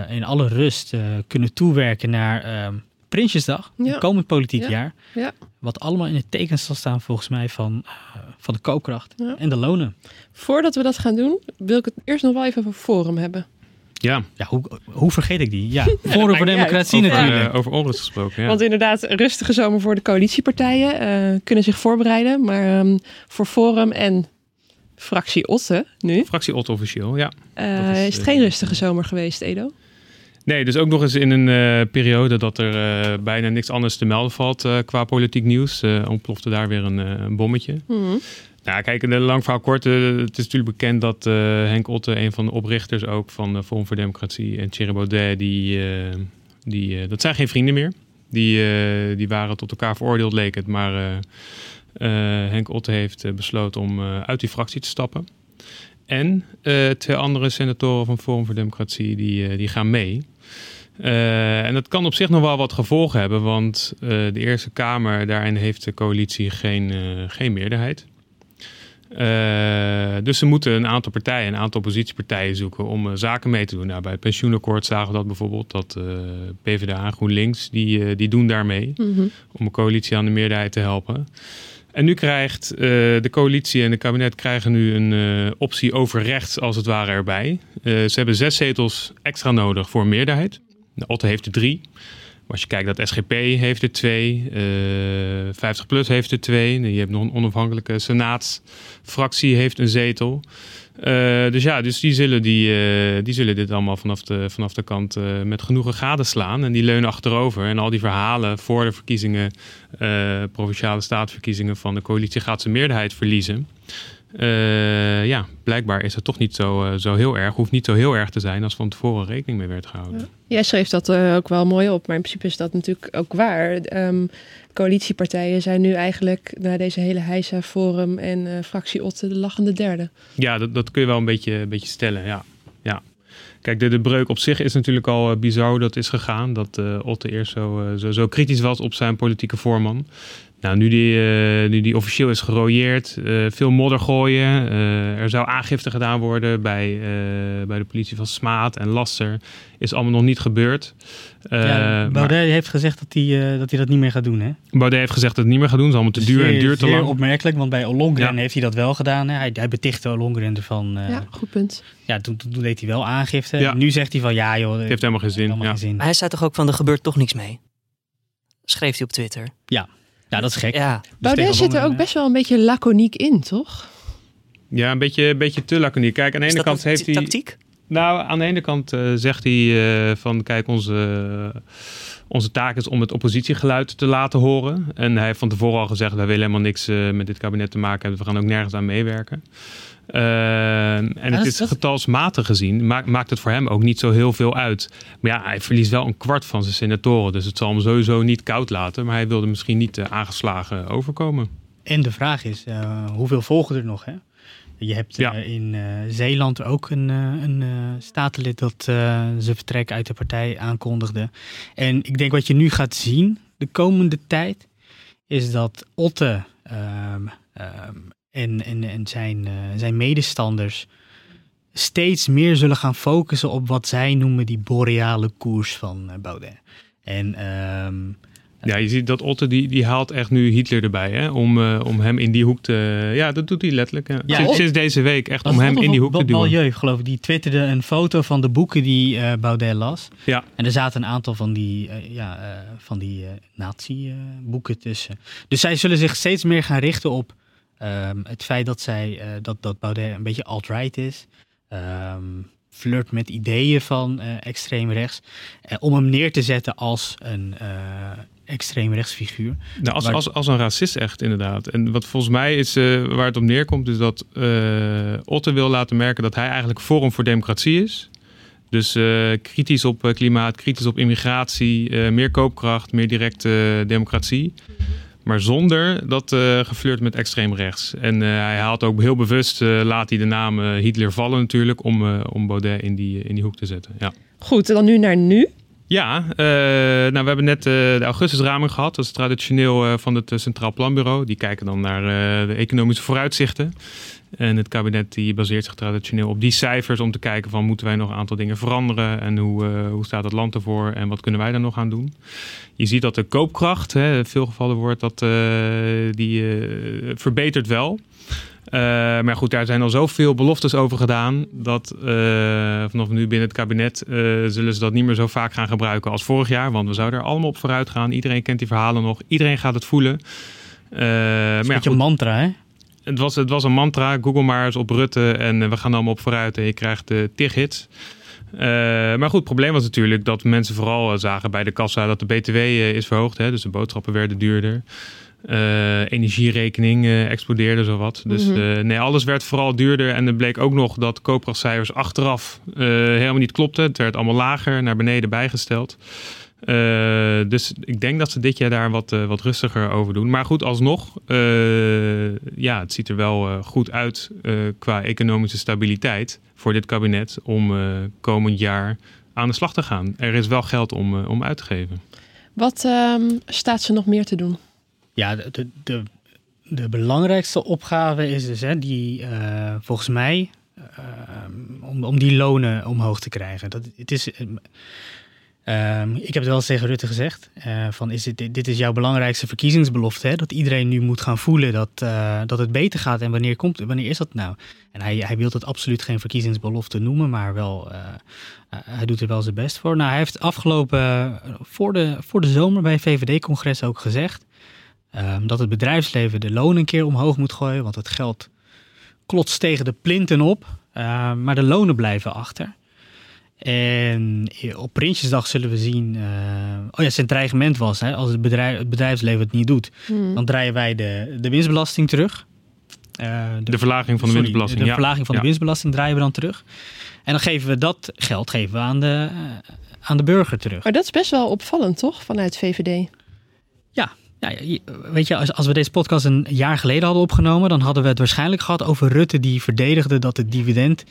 in alle rust kunnen toewerken naar ehm, Prinsjesdag. Ja. Komend politiek Ja. jaar. Ja. Wat allemaal in het teken zal staan volgens mij van, eh, van de koopkracht Ja. en de lonen. Voordat we dat gaan doen, wil ik het eerst nog wel even over Forum hebben. Ja, Ja, hoe, hoe vergeet ik die? Ja, <laughs> Forum voor Democratie over, natuurlijk. over onrust gesproken. Ja. Want inderdaad, een rustige zomer voor de coalitiepartijen eh, kunnen zich voorbereiden. Maar ehm, voor Forum en fractie Otte nu Fractie Otto officieel, ja. eh, is, is, het geen rustige zomer geweest, Edo. Nee, dus ook nog eens in een eh, periode dat er eh, bijna niks anders te melden valt eh, qua politiek nieuws. ontplofte daar weer een, een bommetje. Mhm. Nou, kijk, in de lang verhaal kort. het is natuurlijk bekend dat Henk Otte, een van de oprichters ook van Forum voor Democratie en Thierry Baudet, die, die, dat zijn geen vrienden meer. Die, die waren tot elkaar veroordeeld, leek het. Maar Henk Otte heeft besloten om uit die fractie te stappen. En twee andere senatoren van Forum voor Democratie, die, die gaan mee. Eh, en dat kan op zich nog wel wat gevolgen hebben, want eh, de Eerste Kamer, daarin heeft de coalitie geen, eh, geen meerderheid. Dus ze moeten een aantal partijen, een aantal oppositiepartijen zoeken om zaken mee te doen. Nou, bij het pensioenakkoord zagen we dat bijvoorbeeld, dat PvdA en GroenLinks, die, die doen daarmee Mhm. om een coalitie aan de meerderheid te helpen. En nu krijgt uh, de coalitie en het kabinet krijgen nu een uh, optie over rechts als het ware erbij. Uh, ze hebben zes zetels extra nodig voor meerderheid. De Otte heeft er drie. Maar als je kijkt dat SGP heeft er twee, 50PLUS heeft er twee. Je hebt nog een onafhankelijke senaatsfractie heeft een zetel. Uh, dus ja, dus die zullen, die, uh, die zullen dit allemaal vanaf de, vanaf de kant uh, met genoegen gadeslaan. En die leunen achterover. En al die verhalen voor de verkiezingen, provinciale staatsverkiezingen van de coalitie gaat zijn meerderheid verliezen. Ja, blijkbaar is het toch niet zo, zo heel erg. Hoeft niet zo heel erg te zijn als van tevoren rekening mee werd gehouden. Ja. Jij schreef dat ook wel mooi op, maar in principe is dat natuurlijk ook waar. Um, coalitiepartijen zijn nu eigenlijk na deze hele heisa Forum en fractie Otte de lachende derde. Ja, dat, dat kun je wel een beetje, een beetje stellen, ja. ja. Kijk, de, de breuk op zich is natuurlijk al bizar dat is gegaan. Dat Otte eerst zo, zo, zo kritisch was op zijn politieke voorman. Nou, nu die, uh, nu die officieel is gerooieerd, uh, veel modder gooien. Uh, er zou aangifte gedaan worden bij, bij de politie van Smaat en Lasser. Is allemaal nog niet gebeurd. Ja, Baudet maar... heeft gezegd dat hij, dat hij dat niet meer gaat doen, hè? Baudet heeft gezegd dat het niet meer gaat doen. Het is allemaal te duur en duur te lang. opmerkelijk, want bij Olongren ja. heeft hij dat wel gedaan. Hè? Hij, hij betichtte Olongren ervan. ja, goed punt. Ja, toen, toen deed hij wel aangifte. Ja. Nu zegt hij van, ja joh... Het heeft helemaal geen zin. Helemaal ja. geen zin. Maar hij zei toch ook van, er gebeurt toch niks mee? Schreef hij op Twitter. Ja. Ja, dat is gek. Ja. Baudet zit er ook best wel een beetje laconiek in, toch? Ja, een beetje, een beetje te laconiek. Kijk, aan de ene kant heeft hij... tactiek? Nou, aan de ene kant uh, zegt hij uh, van... Kijk, onze, onze taak is om het oppositiegeluid te laten horen. En hij heeft van tevoren al gezegd... wij willen helemaal niks uh, met dit kabinet te maken hebben. We gaan ook nergens aan meewerken. Uh, en ja, het is dat... getalsmatig gezien, maakt, maakt het voor hem ook niet zo heel veel uit. Maar ja, hij verliest wel een kwart van zijn senatoren. Dus het zal hem sowieso niet koud laten. Maar hij wilde misschien niet uh, aangeslagen overkomen. En de vraag is, uh, hoeveel volgen er nog? Hè? Je hebt ja. in Zeeland ook een, een statenlid dat zijn vertrek uit de partij aankondigde. En ik denk wat je nu gaat zien de komende tijd, is dat Otte um, um, en, en, en zijn, uh, zijn medestanders steeds meer zullen gaan focussen op wat zij noemen die boreale koers van uh, Baudet. En um, ja, je ziet dat Otte die, die haalt echt nu Hitler erbij, hè? Om, uh, om hem in die hoek te... Ja, dat doet hij letterlijk. Hè? Ja, sinds, sinds, deze week echt om hem in die hoek te duwen. Milieu, geloof ik, die twitterde een foto van de boeken die uh, Baudet las. Ja. En er zaten een aantal van die, uh, ja, van die nazi-boeken tussen. Dus zij zullen zich steeds meer gaan richten op Um, het feit dat zij uh, dat, dat Baudet een beetje alt-right is. Um, flirt met ideeën van uh, extreem rechts. Uh, om hem neer te zetten als een extreem rechtsfiguur. Nou, als, als, als een racist echt, inderdaad. En wat volgens mij is waar het op neerkomt, is dat Otte wil laten merken dat hij eigenlijk Forum voor Democratie is. Dus kritisch op klimaat, kritisch op immigratie, meer koopkracht, meer directe democratie. Maar zonder dat uh, geflirt met extreem rechts. En uh, hij haalt ook heel bewust, uh, laat hij de naam Hitler vallen natuurlijk, om, om Baudet in die, in die hoek te zetten. Ja. Goed, dan nu naar nu. Ja, nou, we hebben net de augustusraming gehad. Dat is traditioneel van het Centraal Planbureau. Die kijken dan naar de economische vooruitzichten. En het kabinet die baseert zich traditioneel op die cijfers om te kijken van moeten wij nog een aantal dingen veranderen en hoe, uh, hoe staat het land ervoor en wat kunnen wij daar nog aan doen. Je ziet dat de koopkracht, hè, in veel gevallen wordt dat uh, die uh, verbetert wel. maar goed, daar zijn al zoveel beloftes over gedaan dat vanaf nu binnen het kabinet zullen ze dat niet meer zo vaak gaan gebruiken als vorig jaar. Want we zouden er allemaal op vooruit gaan. Iedereen kent die verhalen nog. Iedereen gaat het voelen. Uh, maar een beetje een mantra, hè? Het was, het was een mantra. Google maar eens op Rutte en eh, we gaan allemaal op vooruit en je krijgt de uh, tig hits. Uh, maar goed, het probleem was natuurlijk dat mensen vooral uh, zagen bij de kassa dat de BTW uh, is verhoogd. Hè, dus de boodschappen werden duurder. energierekening explodeerde zowat. Dus mm -hmm. nee, alles werd vooral duurder. En er bleek ook nog dat koopkrachtcijfers achteraf helemaal niet klopten. Het werd allemaal lager, naar beneden bijgesteld. Uh, dus ik denk dat ze dit jaar daar wat, uh, wat rustiger over doen. Maar goed, alsnog, uh, ja, het ziet er wel goed uit qua economische stabiliteit voor dit kabinet om komend jaar aan de slag te gaan. Er is wel geld om, om uit te geven. Wat um, staat ze nog meer te doen? Ja, de, de, de belangrijkste opgave is dus hè, die volgens mij om, om die lonen omhoog te krijgen. Dat, het is Ehm, ik heb het wel eens tegen Rutte gezegd. Uh, van is dit, dit is jouw belangrijkste verkiezingsbelofte. Hè? Dat iedereen nu moet gaan voelen dat, uh, dat het beter gaat. En wanneer, komt, wanneer is dat nou? En hij, hij wil het absoluut geen verkiezingsbelofte noemen. Maar wel, uh, hij doet er wel zijn best voor. Nou, hij heeft afgelopen, voor de, voor de zomer bij VVD-congres ook gezegd. Um, dat het bedrijfsleven de loon een keer omhoog moet gooien. Want het geld klotst tegen de plinten op. maar de lonen blijven achter. En op Prinsjesdag zullen we zien. Uh, oh ja, zijn dreigement was: hè, als het, bedrijf, het bedrijfsleven het niet doet, hmm. dan draaien wij de, de winstbelasting terug. Uh, de, de, verlaging van de winstbelasting. De, de verlaging van de winstbelasting draaien we dan terug. En dan geven we dat geld geven we aan, de, aan de burger terug. Maar dat is best wel opvallend, toch, vanuit VVD? Ja, ja, weet je, als, als we deze podcast een jaar geleden hadden opgenomen, dan hadden we het waarschijnlijk gehad over Rutte die verdedigde dat het dividend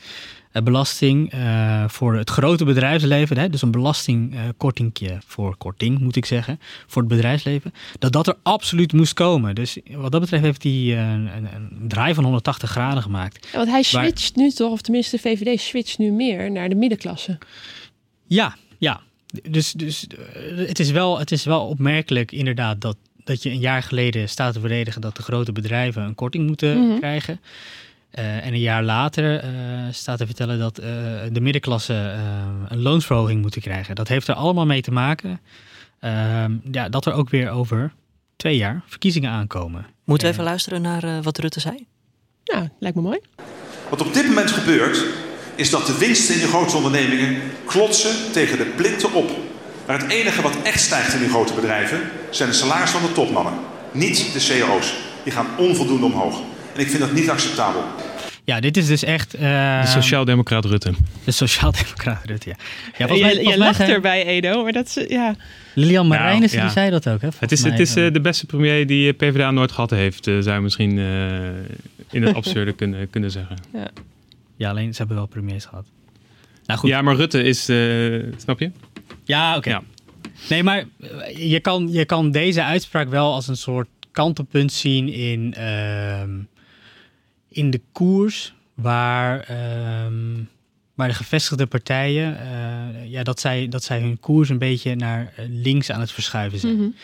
eh, uh, voor het grote bedrijfsleven, hè, dus een belastingkortingje uh, voor korting moet ik zeggen, voor het bedrijfsleven, dat dat er absoluut moest komen. Dus wat dat betreft heeft hij een, een, een, draai van 180 graden gemaakt. Ja, want hij switcht nu toch, of tenminste de VVD switcht nu meer naar de middenklasse. Ja, ja. Dus, dus het, is wel, het is wel opmerkelijk inderdaad dat, dat je een jaar geleden staat te verdedigen dat de grote bedrijven een korting moeten mm -hmm. krijgen. Uh, en een jaar later uh, staat te vertellen dat uh, de middenklasse een loonsverhoging moeten krijgen. Dat heeft er allemaal mee te maken ehm, ja, dat er ook weer over twee jaar verkiezingen aankomen. Moeten we even luisteren naar wat Rutte zei? Ja, lijkt me mooi. Wat op dit moment gebeurt, is dat de winsten in de grote ondernemingen klotsen tegen de plinten op. Maar het enige wat echt stijgt in die grote bedrijven zijn de salarissen van de topmannen. Niet de CEO's. Die gaan onvoldoende omhoog. En ik vind dat niet acceptabel. Ja, dit is dus echt... Uh, de sociaaldemocraat Rutte. De sociaaldemocraat Rutte, ja. ja mij, je je lacht erbij, Edo, maar dat is... Ja. Lilian Marijnissen, nou, ja. die zei dat ook, hè? Het is, het is uh, de beste premier die PvdA nooit gehad heeft, uh, zou je misschien in het <laughs> absurde kunnen, kunnen zeggen. Ja. ja, alleen ze hebben wel premiers gehad. Nou, goed. Ja, maar Rutte is... snap je? Ja, oké. Okay. Ja. Nee, maar je kan, je kan deze uitspraak wel als een soort kantelpunt zien in, uh, in de koers waar, uh, waar de gevestigde partijen, uh, ja, dat zij, dat zij hun koers een beetje naar links aan het verschuiven zijn. Mm -hmm,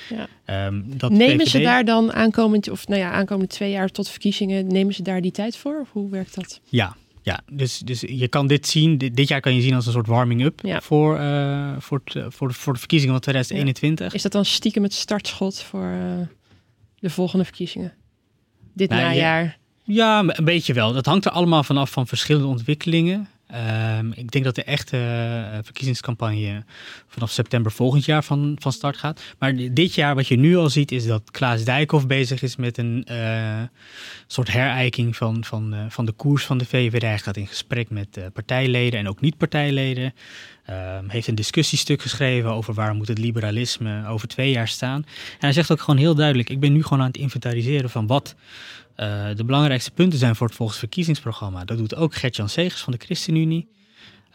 ja. um, dat nemen ze daar dan aankomend, of nou ja, aankomende twee jaar tot verkiezingen, nemen ze daar die tijd voor? Of hoe werkt dat? Ja, ja, dus, dus je kan dit zien, dit, dit jaar kan je zien als een soort warming-up ja. voor, uh, voor, het, voor, de, voor de verkiezingen van 2021. Ja. Is dat dan stiekem het startschot voor... Uh de volgende verkiezingen? Dit nou, najaar? Ja, een beetje wel. Dat hangt er allemaal vanaf van verschillende ontwikkelingen. Um, ik denk dat de echte uh, verkiezingscampagne vanaf september volgend jaar van, van start gaat. Maar dit jaar, wat je nu al ziet, is dat Klaas Dijkhoff bezig is met een uh, soort herijking van, van, uh, van de koers van de VVD. Hij gaat in gesprek met partijleden en ook niet-partijleden. Um, heeft een discussiestuk geschreven over waar moet het liberalisme over twee jaar staan. En hij zegt ook gewoon heel duidelijk, ik ben nu gewoon aan het inventariseren van wat uh, de belangrijkste punten zijn voor het volksverkiezingsprogramma. Dat doet ook Gert-Jan Segers van de ChristenUnie.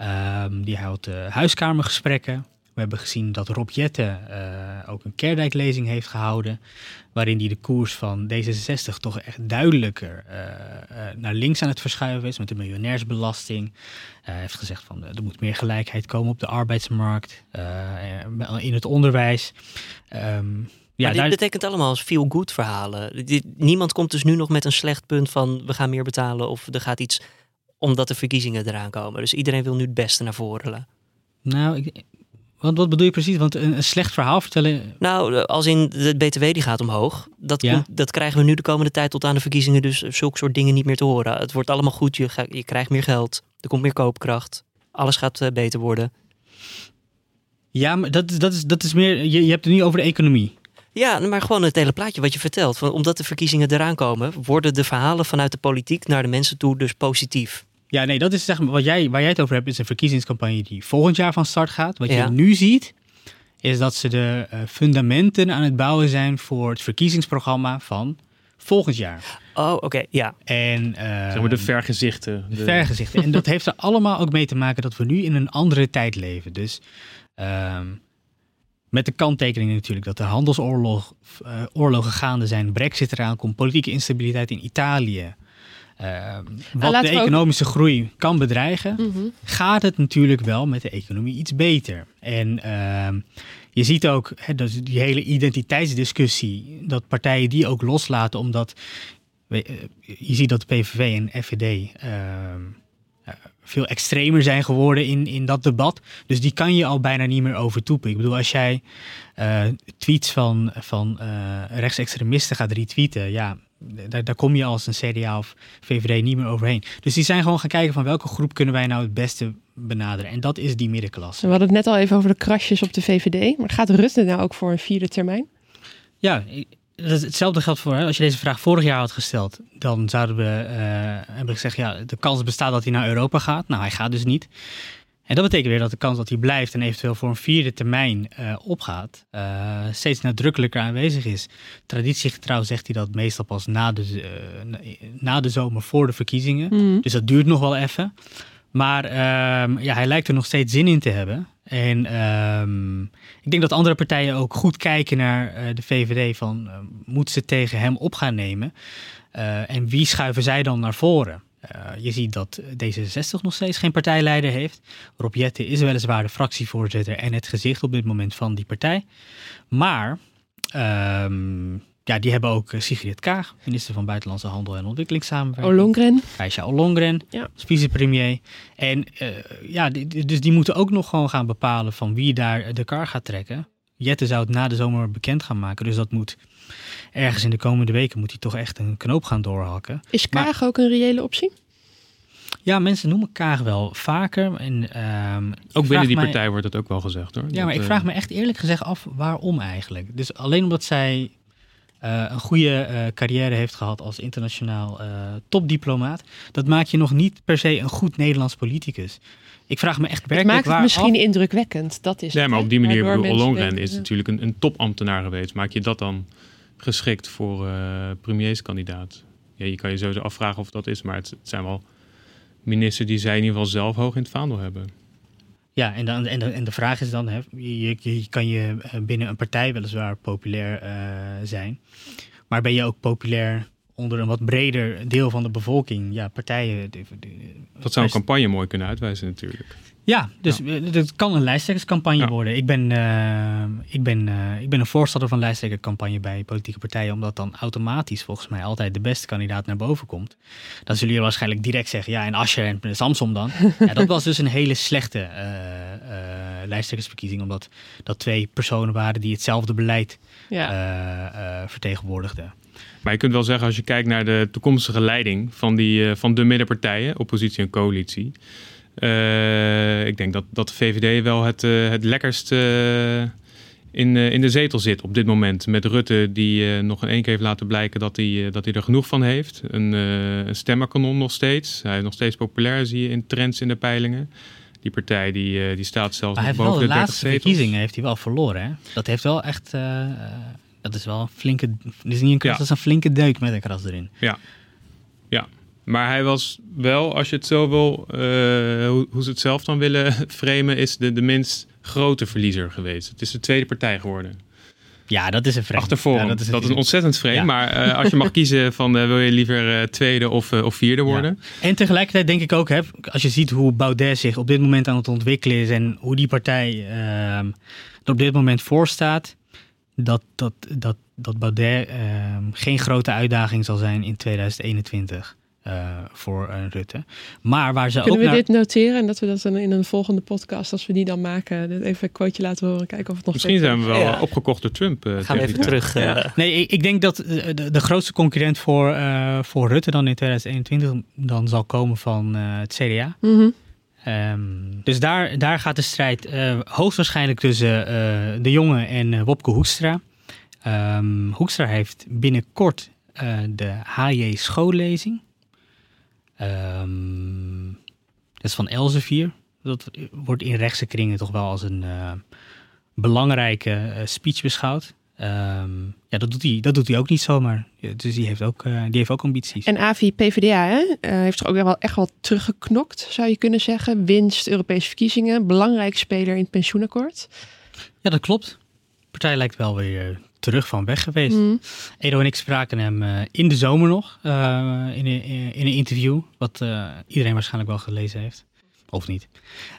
Um, die houdt uh, huiskamergesprekken. We hebben gezien dat Rob Jette uh, ook een Kerdijk-lezing heeft gehouden. Waarin hij de koers van D66 toch echt duidelijker naar links aan het verschuiven is. Met de miljonairsbelasting. Hij heeft gezegd van er moet meer gelijkheid komen op de arbeidsmarkt. in het onderwijs. Um, ja, dit betekent allemaal feel-good verhalen. niemand komt dus nu nog met een slecht punt van we gaan meer betalen of er gaat iets omdat de verkiezingen eraan komen. Dus iedereen wil nu het beste naar voren. Nou, ik, wat, wat bedoel je precies? Want een, een, slecht verhaal vertellen. Nou, als in de BTW die gaat omhoog. Dat, ja. komt, dat krijgen we nu de komende tijd tot aan de verkiezingen. Dus zulke soort dingen niet meer te horen. Het wordt allemaal goed. Je, ga, je krijgt meer geld. Er komt meer koopkracht. Alles gaat uh, beter worden. Ja, maar dat, dat, is, dat is meer. Je, je hebt het nu over de economie. Ja, maar gewoon het hele plaatje wat je vertelt. Van, omdat de verkiezingen eraan komen, worden de verhalen vanuit de politiek naar de mensen toe dus positief. Ja, nee, dat is zeg maar wat jij, waar jij het over hebt, is een verkiezingscampagne die volgend jaar van start gaat. Wat je nu ziet, is dat ze de uh, fundamenten aan het bouwen zijn voor het verkiezingsprogramma van volgend jaar. Oh, oké, ja. En uh, zeg maar de vergezichten. De vergezichten. en dat heeft er allemaal ook mee te maken dat we nu in een andere tijd leven. Dus um, met de kanttekening natuurlijk dat er handelsoorlogen uh, gaande zijn, brexit eraan komt, politieke instabiliteit in Italië. wat de economische groei kan bedreigen, mhm. gaat het natuurlijk wel met de economie iets beter. En ehm, je ziet ook hè, dat die hele identiteitsdiscussie, dat partijen die ook loslaten, omdat je ziet dat de PVV en FVD ehm, veel extremer zijn geworden in, in dat debat. Dus die kan je al bijna niet meer overtoepen. Ik bedoel, als jij uh, tweets van, van uh, rechtsextremisten gaat retweeten, ja, daar, daar kom je als een CDA of VVD niet meer overheen. Dus die zijn gewoon gaan kijken van welke groep kunnen wij nou het beste benaderen. En dat is die middenklasse. We hadden het net al even over de krasjes op de VVD. Maar gaat Rutte nou ook voor een vierde termijn? Ja, hetzelfde geldt voor, als je deze vraag vorig jaar had gesteld, dan zouden we uh, hebben gezegd, ja, de kans bestaat dat hij naar Europa gaat. Nou, hij gaat dus niet. En dat betekent weer dat de kans dat hij blijft en eventueel voor een vierde termijn uh, opgaat, uh, steeds nadrukkelijker aanwezig is. Traditiegetrouw zegt hij dat meestal pas na de, na de zomer voor de verkiezingen. Mhm. Dus dat duurt nog wel even. Maar ehm, ja, hij lijkt er nog steeds zin in te hebben. En um, ik denk dat andere partijen ook goed kijken naar uh, de VVD van uh, moeten ze tegen hem op gaan nemen? Uh, en wie schuiven zij dan naar voren? je ziet dat D66 nog steeds geen partijleider heeft. Rob Jette is weliswaar de fractievoorzitter en het gezicht op dit moment van die partij. Maar um, ja, die hebben ook Sigrid Kaag, minister van Buitenlandse Handel en Ontwikkelingssamenwerking. Olongren. Reisja Olongren, ja. vicepremier. En uh, ja, dus die moeten ook nog gewoon gaan bepalen van wie daar de kar gaat trekken. Jette zou het na de zomer bekend gaan maken, dus dat moet ergens in de komende weken moet hij toch echt een knoop gaan doorhakken. Is Kaag ook een reële optie? Ja, mensen noemen Kaag wel vaker. En, um, ook binnen die partij wordt het ook wel gezegd hoor. Ja, maar ik vraag me echt eerlijk gezegd af waarom eigenlijk. Dus alleen omdat zij uh, een goede uh, carrière heeft gehad als internationaal uh, topdiplomaat, dat maakt je nog niet per se een goed Nederlands politicus. Ik vraag me echt werkelijk Het maakt het misschien indrukwekkend, dat is Ja, maar op die manier, bedoel, Ollongren is natuurlijk een, een, topambtenaar geweest. Maak je dat dan geschikt voor premierskandidaat? Ja, je kan je sowieso afvragen of dat is, maar het, het zijn wel ministers die zij in ieder geval zelf hoog in het vaandel hebben. Ja, en, dan, en, de, en de vraag is dan, hè, je, je kan je eh, binnen een partij weliswaar populair uh, zijn, maar ben je ook populair onder een wat breder deel van de bevolking? Ja, partijen. dat zou een campagne mooi kunnen uitwijzen natuurlijk. Ja, dus ja. het kan een lijsttrekkerscampagne worden. Ik ben, uh, ik, ben, uh, ik ben een voorstander van lijsttrekkerscampagne bij politieke partijen, omdat dan automatisch volgens mij altijd de beste kandidaat naar boven komt. Dan zullen jullie waarschijnlijk direct zeggen, ja, en Ascher en Samsom dan. <laughs> ja, dat was dus een hele slechte uh, lijsttrekkersverkiezing, omdat dat twee personen waren die hetzelfde beleid ja. vertegenwoordigden. Maar je kunt wel zeggen, als je kijkt naar de toekomstige leiding van, die, van de middenpartijen, oppositie en coalitie. Uh, ik denk dat, dat de VVD wel het, uh, het lekkerst uh, in, in de zetel zit op dit moment. Met Rutte, die nog in één keer heeft laten blijken dat hij, dat hij er genoeg van heeft. Een, een stemmerkanon nog steeds. Hij is nog steeds populair, zie je in trends in de peilingen. Die partij die, die staat zelfs nog boven de, de laatste verkiezingen heeft hij wel verloren. Hè? Dat heeft wel echt... dat is wel een flinke... Dat is niet een kras, ja. dat is een flinke deuk met een kras erin. Ja, ja. Maar hij was wel, als je het zo wil, uh, hoe, hoe, ze het zelf dan willen <laughs> framen, is de, de minst grote verliezer geweest. Het is de tweede partij geworden. Ja, dat is een vreemd. Achtervorm. Ja, dat, is, dat is ontzettend vreemd. Ja. Maar uh, als je mag <laughs> kiezen van uh, wil je liever tweede of, of vierde worden. Ja. En tegelijkertijd denk ik ook, hè, als je ziet hoe Baudet zich op dit moment aan het ontwikkelen is en hoe die partij ehm, er op dit moment voor staat, dat, dat, dat, dat Baudet ehm, geen grote uitdaging zal zijn in 2021. Uh, voor uh, Rutte. Maar waar ze Kunnen ook we dit noteren en dat we dat dan in een volgende podcast, als we die dan maken, even een quoteje laten horen, kijken of het nog Misschien zijn we wel ja. opgekocht door Trump. Uh, Gaan we even terug. Ja. Nee, ik, ik, denk dat de, de grootste concurrent voor, voor Rutte dan in 2021 dan zal komen van het CDA. Mm -hmm. um, dus daar, daar gaat de strijd hoogstwaarschijnlijk tussen de jongen en Wopke Hoekstra. Um, Hoekstra heeft binnenkort de HJ schoollezing. Um, dat is van Elsevier. Dat wordt in rechtse kringen toch wel als een uh, belangrijke uh, speech beschouwd. Um, ja, dat doet, hij, dat doet hij ook niet zomaar. Dus die heeft ook, uh, die heeft ook ambities. En AVI PvdA hè? heeft toch ook wel echt wel teruggeknokt, zou je kunnen zeggen. Winst Europese verkiezingen, belangrijk speler in het pensioenakkoord. Ja, dat klopt. De partij lijkt wel weer terug van weg geweest. Mm. Edo en ik spraken hem in de zomer nog, in, een, in, een interview, wat iedereen waarschijnlijk wel gelezen heeft. Of niet.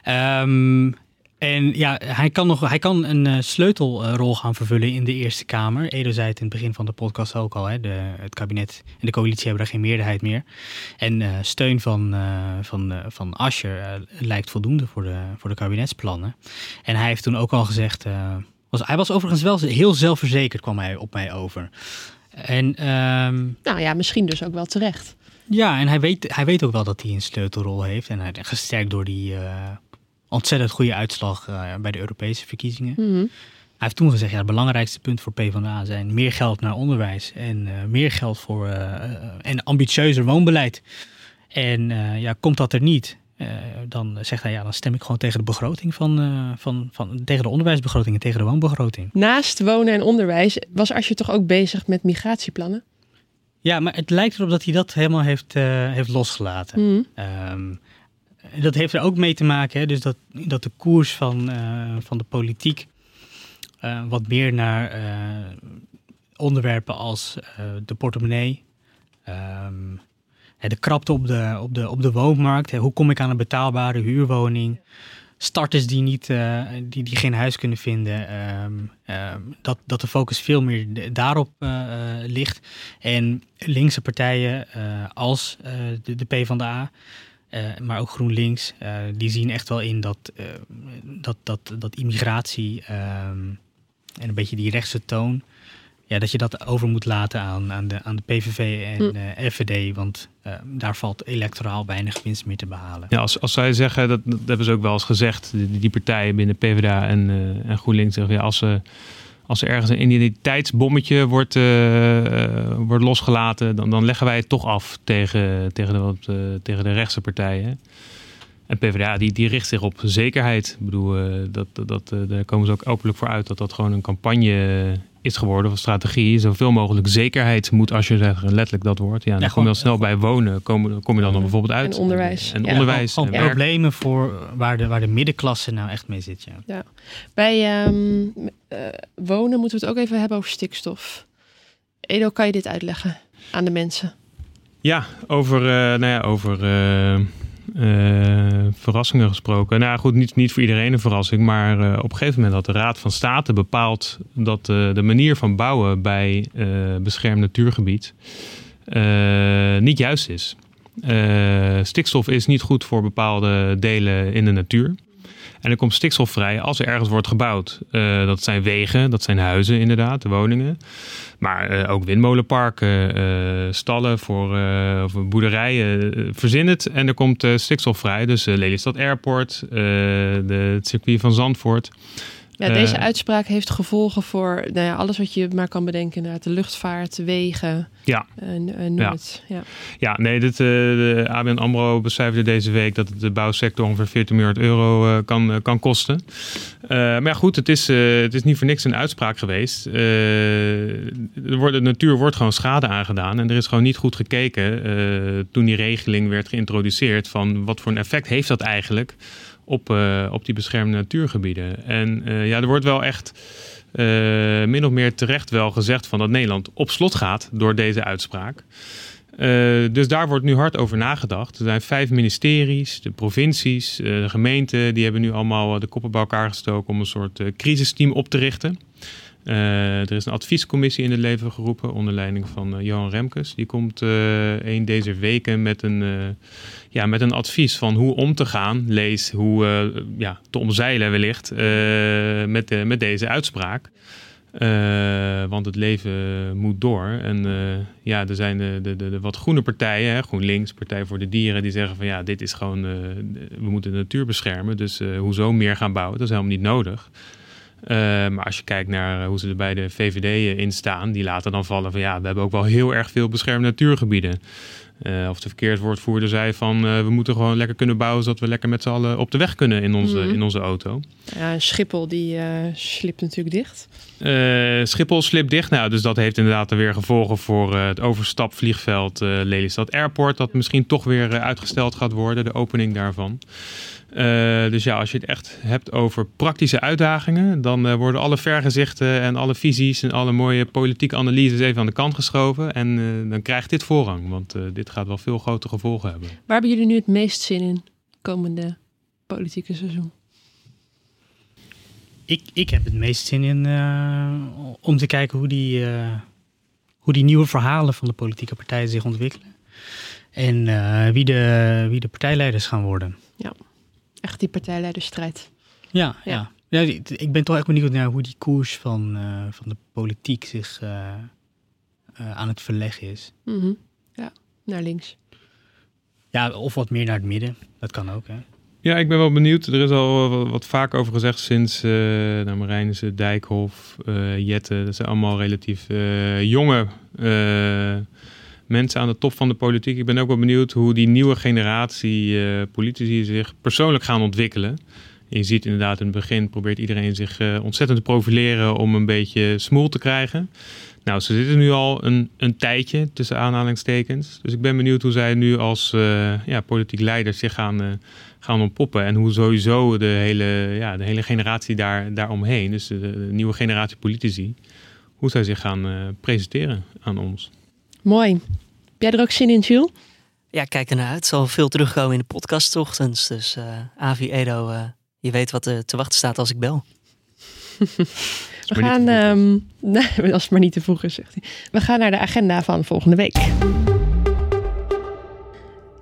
Um, en ja, hij kan, nog, hij kan een sleutelrol gaan vervullen in de Eerste Kamer. Edo zei het in het begin van de podcast ook al. Hè, de, het kabinet en de coalitie hebben daar geen meerderheid meer. En uh, steun van, uh, van, van Ascher lijkt voldoende voor de, voor de kabinetsplannen. En hij heeft toen ook al gezegd... was, hij was overigens wel heel zelfverzekerd, kwam hij op mij over. En, um, nou ja, misschien dus ook wel terecht. Ja, en hij weet, hij weet ook wel dat hij een sleutelrol heeft. En hij, gesterkt door die ontzettend goede uitslag uh, bij de Europese verkiezingen. Mm -hmm. Hij heeft toen gezegd, ja, het belangrijkste punt voor PvdA zijn meer geld naar onderwijs en uh, meer geld voor en ambitieuzer woonbeleid. En ja, komt dat er niet, dan zegt hij, ja, dan stem ik gewoon tegen de begroting van, van, van tegen de onderwijsbegroting en tegen de woonbegroting. Naast wonen en onderwijs was Asje toch ook bezig met migratieplannen? Ja, maar het lijkt erop dat hij dat helemaal heeft, heeft losgelaten. Mm -hmm dat heeft er ook mee te maken, hè, dus dat, dat de koers van, van de politiek wat meer naar onderwerpen als de portemonnee, um, de krapte op de, op de, op de woonmarkt, hoe kom ik aan een betaalbare huurwoning, starters die, niet, die, die geen huis kunnen vinden, um, um, dat, dat de focus veel meer daarop ligt. En linkse partijen als de, de PvdA maar ook GroenLinks, die zien echt wel in dat, dat, dat, dat immigratie um, en een beetje die rechtse toon, ja, dat je dat over moet laten aan, aan, de, aan de PVV en hm. FVD, want daar valt electoraal weinig winst meer te behalen. Ja, als, als zij zeggen, dat, dat hebben ze ook wel eens gezegd, die, die partijen binnen PvdA en, en GroenLinks zeggen, ja, als ze als er ergens een identiteitsbommetje wordt, uh, wordt losgelaten, dan, dan leggen wij het toch af tegen, tegen, de, wat, uh, tegen de rechtse partijen. En PvdA die, die richt zich op zekerheid. Ik bedoel, uh, dat, dat, daar komen ze ook openlijk voor uit dat dat gewoon een campagne is geworden, of strategie. Zoveel mogelijk zekerheid moet, als je zegt letterlijk dat woord. Ja, dan ja, kom je snel bij wonen, kom, kom je dan, dan bijvoorbeeld uit. En onderwijs. En onderwijs. Al, problemen voor waar de, waar de middenklasse nou echt mee zit. Ja. ja. Bij um, uh, wonen moeten we het ook even hebben over stikstof. Edo, kan je dit uitleggen aan de mensen? Ja, over, uh, nou ja, over uh, verrassingen gesproken. Nou goed, niet, niet voor iedereen een verrassing. Maar uh, op een gegeven moment had de Raad van State bepaald dat uh, de manier van bouwen bij beschermd natuurgebied niet juist is. stikstof is niet goed voor bepaalde delen in de natuur. En er komt stikstof vrij als er ergens wordt gebouwd. Uh, dat zijn wegen, dat zijn huizen inderdaad, de woningen. Maar uh, ook windmolenparken, uh, stallen voor of boerderijen. verzin het en er komt stikstof vrij. Dus Lelystad Airport, de, het circuit van Zandvoort. Ja, deze uh, uitspraak heeft gevolgen voor nou ja, alles wat je maar kan bedenken. Naar de luchtvaart, wegen. Ja. Uh, ja. Het, ja. ja, nee, dit, uh, de ABN AMRO becijferde deze week dat het de bouwsector ongeveer 14 miljard euro kan, kan kosten. maar ja, goed, het is, het is niet voor niks een uitspraak geweest. er wordt, de natuur wordt gewoon schade aangedaan. En er is gewoon niet goed gekeken toen die regeling werd geïntroduceerd van wat voor een effect heeft dat eigenlijk op, uh, op die beschermde natuurgebieden. En uh, ja, er wordt wel echt uh, min of meer terecht wel gezegd van dat Nederland op slot gaat door deze uitspraak. dus daar wordt nu hard over nagedacht. Er zijn vijf ministeries, de provincies, de gemeenten, die hebben nu allemaal de koppen bij elkaar gestoken om een soort crisisteam op te richten. Uh, er is een adviescommissie in het leven geroepen onder leiding van uh, Johan Remkes. Die komt uh, een deze weken met een, ja, met een advies van hoe om te gaan. Lees hoe ja, te omzeilen wellicht met, met deze uitspraak. want het leven moet door. En ja, er zijn de, de, de, wat groene partijen, hè, GroenLinks, Partij voor de Dieren, die zeggen van ja, dit is gewoon, we moeten de natuur beschermen. Dus hoezo meer gaan bouwen? Dat is helemaal niet nodig. Uh, maar als je kijkt naar hoe ze er bij de VVD in staan, die laten dan vallen van ja, we hebben ook wel heel erg veel beschermde natuurgebieden. Uh, of de verkeerswoordvoerder zei van uh, we moeten gewoon lekker kunnen bouwen zodat we lekker met z'n allen op de weg kunnen in onze, mm. in onze auto. Ja, Schiphol die uh, slipt natuurlijk dicht. Schiphol slipt dicht. Nou, dus dat heeft inderdaad weer gevolgen voor het overstapvliegveld Lelystad Airport. Dat misschien toch weer uitgesteld gaat worden, de opening daarvan. Uh, dus ja, als je het echt hebt over praktische uitdagingen, dan uh, worden alle vergezichten en alle visies en alle mooie politieke analyses even aan de kant geschoven. En uh, dan krijgt dit voorrang, want dit gaat wel veel grotere gevolgen hebben. Waar hebben jullie nu het meest zin in komende politieke seizoen? Ik, ik heb het meest zin in om te kijken hoe die, hoe die nieuwe verhalen van de politieke partijen zich ontwikkelen. En wie, de, wie de partijleiders gaan worden. Ja. Echt die partijleidersstrijd. Ja, ja. ja. ik ben toch echt benieuwd naar hoe die koers van, van de politiek zich aan het verleggen is. Mm -hmm. Ja, naar links. Ja, of wat meer naar het midden. Dat kan ook, hè. Ja, ik ben wel benieuwd. Er is al wat vaak over gezegd sinds uh, nou, Dijkhoff, uh, Jette. Dat zijn allemaal relatief uh, jonge mensen aan de top van de politiek. Ik ben ook wel benieuwd hoe die nieuwe generatie politici zich persoonlijk gaan ontwikkelen. je ziet inderdaad in het begin probeert iedereen zich ontzettend te profileren om een beetje smoel te krijgen. Nou, ze zitten nu al een, een tijdje tussen aanhalingstekens. Dus ik ben benieuwd hoe zij nu als ja, politiek leiders zich gaan, gaan ontpoppen. En hoe sowieso de hele, ja, de hele generatie daar, daaromheen, dus de, de nieuwe generatie politici, hoe zij zich gaan presenteren aan ons. Mooi. Heb jij er ook zin in, Jules? Ja, kijk ernaar uit. Het zal veel terugkomen in de podcast ochtends. Dus uh, Avi Edo, uh, je weet wat er te wachten staat als ik bel. <laughs> We gaan, um, <laughs> nee, als het maar niet te vroeg is, zegt hij. We gaan naar de agenda van volgende week.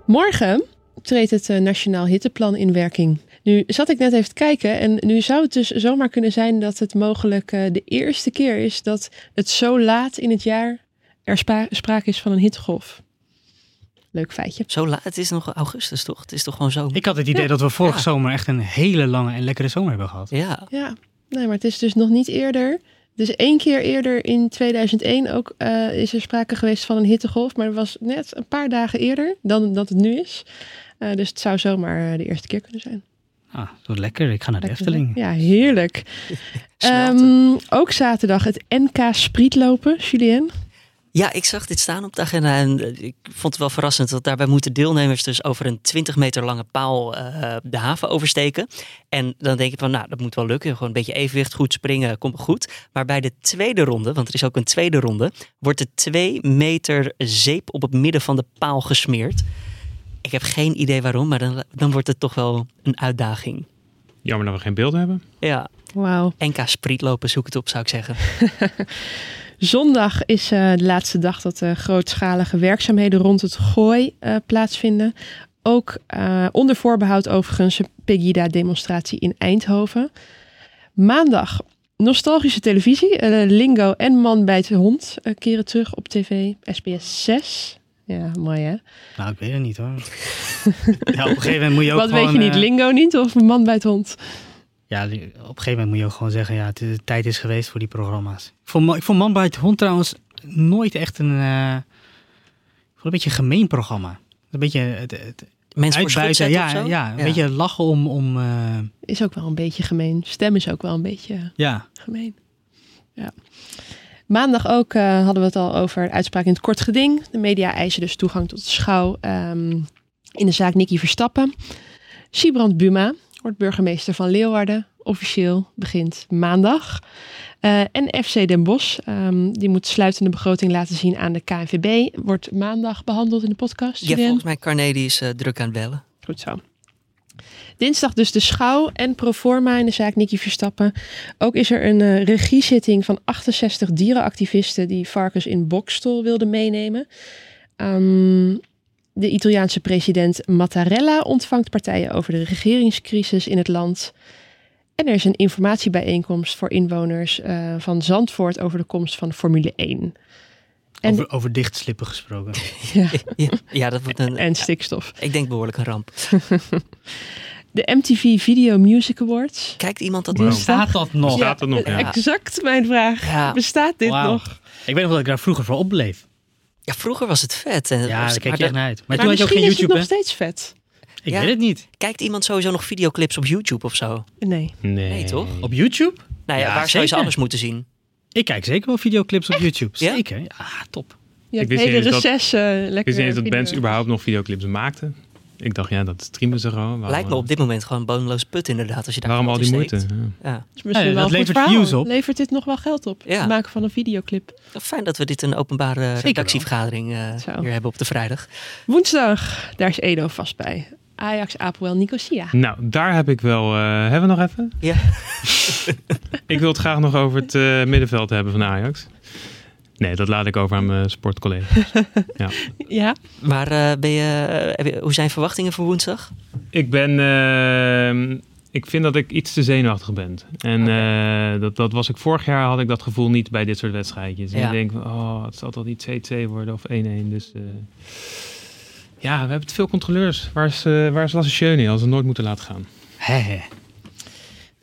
Morgen treedt het uh, Nationaal Hitteplan in werking. Nu zat ik net even te kijken en nu zou het dus zomaar kunnen zijn dat het mogelijk de eerste keer is dat het zo laat in het jaar er sprake is van een hittegolf. Leuk feitje. Zo laat, het is nog augustus toch? Het is toch gewoon zo. Ik had het idee dat we vorige zomer echt een hele lange en lekkere zomer hebben gehad. Ja. Ja, nee, maar het is dus nog niet eerder. Dus één keer eerder in 2001 ook uh, is er sprake geweest van een hittegolf. Maar dat was net een paar dagen eerder dan dat het nu is. Uh, dus het zou zomaar eh, de eerste keer kunnen zijn. Ah, dat lekker. Ik ga naar de Efteling. Ja, heerlijk. <laughs> um, ook zaterdag het NK Sprietlopen, Julien. Ja, ik zag dit staan op de agenda en eh, ik vond het wel verrassend. Dat daarbij moeten deelnemers dus over een 20 meter lange paal uh, de haven oversteken. En dan denk je van, nou, dat moet wel lukken. Gewoon een beetje evenwicht, goed springen, komt goed. Maar bij de tweede ronde, want er is ook een tweede ronde, wordt er 2 meter zeep op het midden van de paal gesmeerd. Ik heb geen idee waarom, maar dan, dan wordt het toch wel een uitdaging. Jammer dat we geen beeld hebben. Ja. Wauw. NK sprietlopen, zoek het op, zou ik zeggen. <laughs> Zondag is uh, de laatste dag dat de grootschalige werkzaamheden rond het gooi uh, plaatsvinden. Ook uh, onder voorbehoud overigens een Pegida-demonstratie in Eindhoven. Maandag nostalgische televisie. Lingo en Man bij de hond keren terug op tv. SBS 6. Ja, mooi hè? Nou, ik weet het niet hoor. ja, op een gegeven moment moet je ook Wat gewoon, weet je niet, Lingo niet of Man bij het hond? ja, op een gegeven moment moet je ook gewoon zeggen, ja, de tijd is geweest voor die programma's. Ik vond, ik vond Man bij het Hond trouwens nooit echt een, uh, een beetje een gemeen programma. Een beetje het, het Mensen uitbuiten, ja, ja, ja, een beetje lachen om... om uh... Is ook wel een beetje gemeen. Stem is ook wel een beetje ja. gemeen. Ja. Maandag ook uh, hadden we het al over uitspraak in het kort geding. De media eisen dus toegang tot de schouw um, in de zaak Nicky Verstappen. Sibrand Buma, wordt burgemeester van Leeuwarden. Officieel begint maandag. Uh, en FC Den Bosch, um, die moet sluitende begroting laten zien aan de KNVB. Wordt maandag behandeld in de podcast. Ja, volgens mij Carné die is uh, druk aan het bellen. Goed zo. Dinsdag dus de schouw en proforma in de zaak Nicky Verstappen. Ook is er een uh, regiezitting van 68 dierenactivisten die varkens in bokstol wilden meenemen. Um, de Italiaanse president Mattarella ontvangt partijen over de regeringscrisis in het land. En er is een informatiebijeenkomst voor inwoners uh, van Zandvoort over de komst van Formule 1. En, over, over dichtslippen gesproken. <laughs> ja. ja, ja, dat wordt een. En stikstof. Ik denk behoorlijk een ramp. <laughs> de MTV Video Music Awards. Kijkt iemand dat wow. Bestaat dat nog? Bestaat dat nog? Ja. Exact mijn vraag. Bestaat dit wow. nog? Ik weet nog dat ik daar vroeger voor opbleef. Ja, vroeger was het vet. En Ja, daar keek maar je echt naar uit. Maar, Maar toen had je ook misschien geen is het YouTube, nog steeds vet. Ik Ja. weet het niet. Kijkt iemand sowieso nog videoclips op YouTube of zo? Nee. Nee. Nee, toch? Op YouTube? Nou ja, Ja, waar zou je ze anders moeten zien? Ik kijk zeker wel videoclips op YouTube. Zeker. Ja, top. Ja, Ik wist hele niet eens dat- reces, eh, Ik lekker wist niet eens dat bands überhaupt nog videoclips maakten. Ik dacht, ja, dat streamen ze gewoon. Waarom, Lijkt me op dit moment gewoon een bodemloos put inderdaad. Als je daar waarom al die moeite? Ja. Is misschien Ja, wel levert verhaal. views op. Levert dit nog wel geld op? Ja. Het maken van een videoclip. Fijn dat we dit een openbare redactievergadering eh, hier hebben op de vrijdag. Woensdag, daar is Edo vast bij. Ajax, Apoel, Nicosia. Nou, daar heb ik wel... eh, hebben we nog even? Ja. <laughs> Ik wil het graag nog over het eh, middenveld hebben van Ajax. Nee, dat laat ik over aan mijn sportcollega's. <laughs> ja. Ja, Maar eh, ben je, eh, heb je- hoe zijn verwachtingen voor woensdag? Ik ben... eh, ik vind dat ik iets te zenuwachtig ben. En eh, dat, dat was ik vorig jaar, had ik dat gevoel niet bij dit soort wedstrijdjes. En Ja. ik denk, oh, het zal toch niet 2-2 worden of 1-1. Dus eh, ja, we hebben te veel controleurs. Waar is, eh waar is Lasse Schöne als ze nooit moeten laten gaan?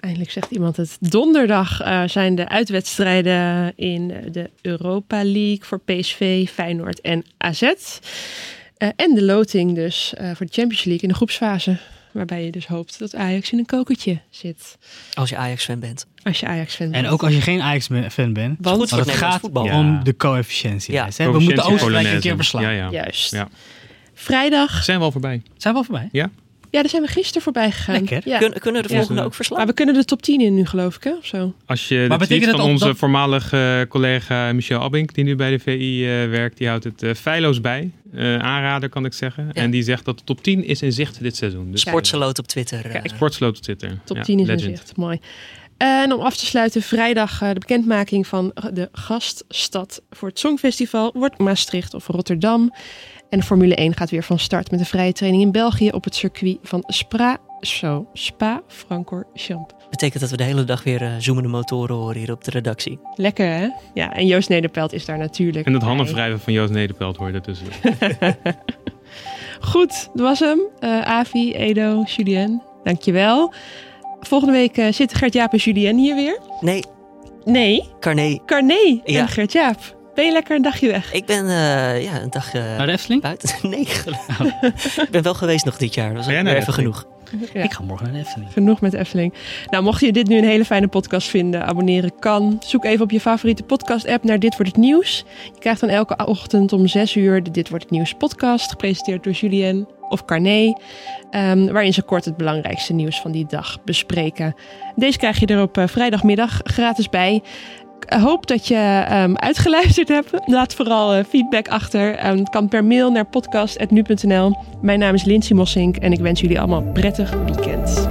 Eindelijk zegt iemand het. Donderdag eh, zijn de uitwedstrijden in de Europa League voor PSV, Feyenoord en AZ. Eh, en de loting dus eh, voor de Champions League in de groepsfase. Waarbij je dus hoopt dat Ajax in een kokertje zit. Als je Ajax-fan bent. Als je Ajax-fan bent. En ook als je geen Ajax-fan bent. Want- Goed voor Want het gaat voetbal. Ja. om de coëfficiëntie. Ja. hè. We moeten Oostenrijk een keer verslaan. Ja, ja. Juist. Ja. Vrijdag. Zijn we al voorbij? Zijn we al voorbij? Ja? Ja, daar zijn we gisteren voorbij gegaan. Lekker. Ja. Kun- kunnen de Ja. volgende Ja. ook verslaan? Maar we kunnen de top 10 in nu, geloof ik, hè? Of zo. Als je Maar de betekent van onze dat- voormalige eh, collega Michel Abink, die nu bij de VI eh, werkt, die houdt het eh, feilloos bij. Eh, aanrader kan ik zeggen. Ja. En die zegt dat de top 10 is in zicht dit seizoen. Dus Sportseloot op Twitter. eh. Kijk. Sportsloot op Twitter. Top Ja, 10 is in zicht. Mooi. En om af te sluiten, vrijdag eh, de bekendmaking van de gaststad voor het Songfestival wordt Maastricht of Rotterdam. En de Formule 1 gaat weer van start met een vrije training in België op het circuit van Spra, zo, Spa-Francorchamps. Betekent dat we de hele dag weer eh, zoemende motoren horen hier op de redactie. Lekker hè? Ja, en Joost Nederpelt is daar natuurlijk. En het bij. handenwrijven van Joost Nederpelt hoor je ertussen. <laughs> Goed, dat was hem. Eh, Avi, Edo, Julien, dankjewel. Volgende week eh, zitten Gert-Jaap en Julien hier weer. Nee, Nee, Carné. Carné Ja. en Gert-Jaap. Ben je lekker een dagje weg? Ik ben eh, ja, een dag Naar de Efteling? buiten. <laughs> Nee, gelukkig. ik ben wel geweest nog dit jaar. Dat was even genoeg. Ja. Ik ga morgen naar de Efteling. Genoeg met Efteling. Nou, mocht je dit nu een hele fijne podcast vinden, abonneren kan. Zoek even op je favoriete podcast-app naar Dit Wordt Het Nieuws. Je krijgt dan elke ochtend om 6 uur de Dit Wordt Het Nieuws podcast, gepresenteerd door Julien of Carné. ehm, waarin ze kort het belangrijkste nieuws van die dag bespreken. Deze krijg je er op eh, vrijdagmiddag gratis bij. Ik hoop dat je ehm, uitgeluisterd hebt. Laat vooral eh, feedback achter. Ehm, het kan per mail naar podcast.nu.nl. Mijn naam is Lindsay Mossink en ik wens jullie allemaal een prettig weekend.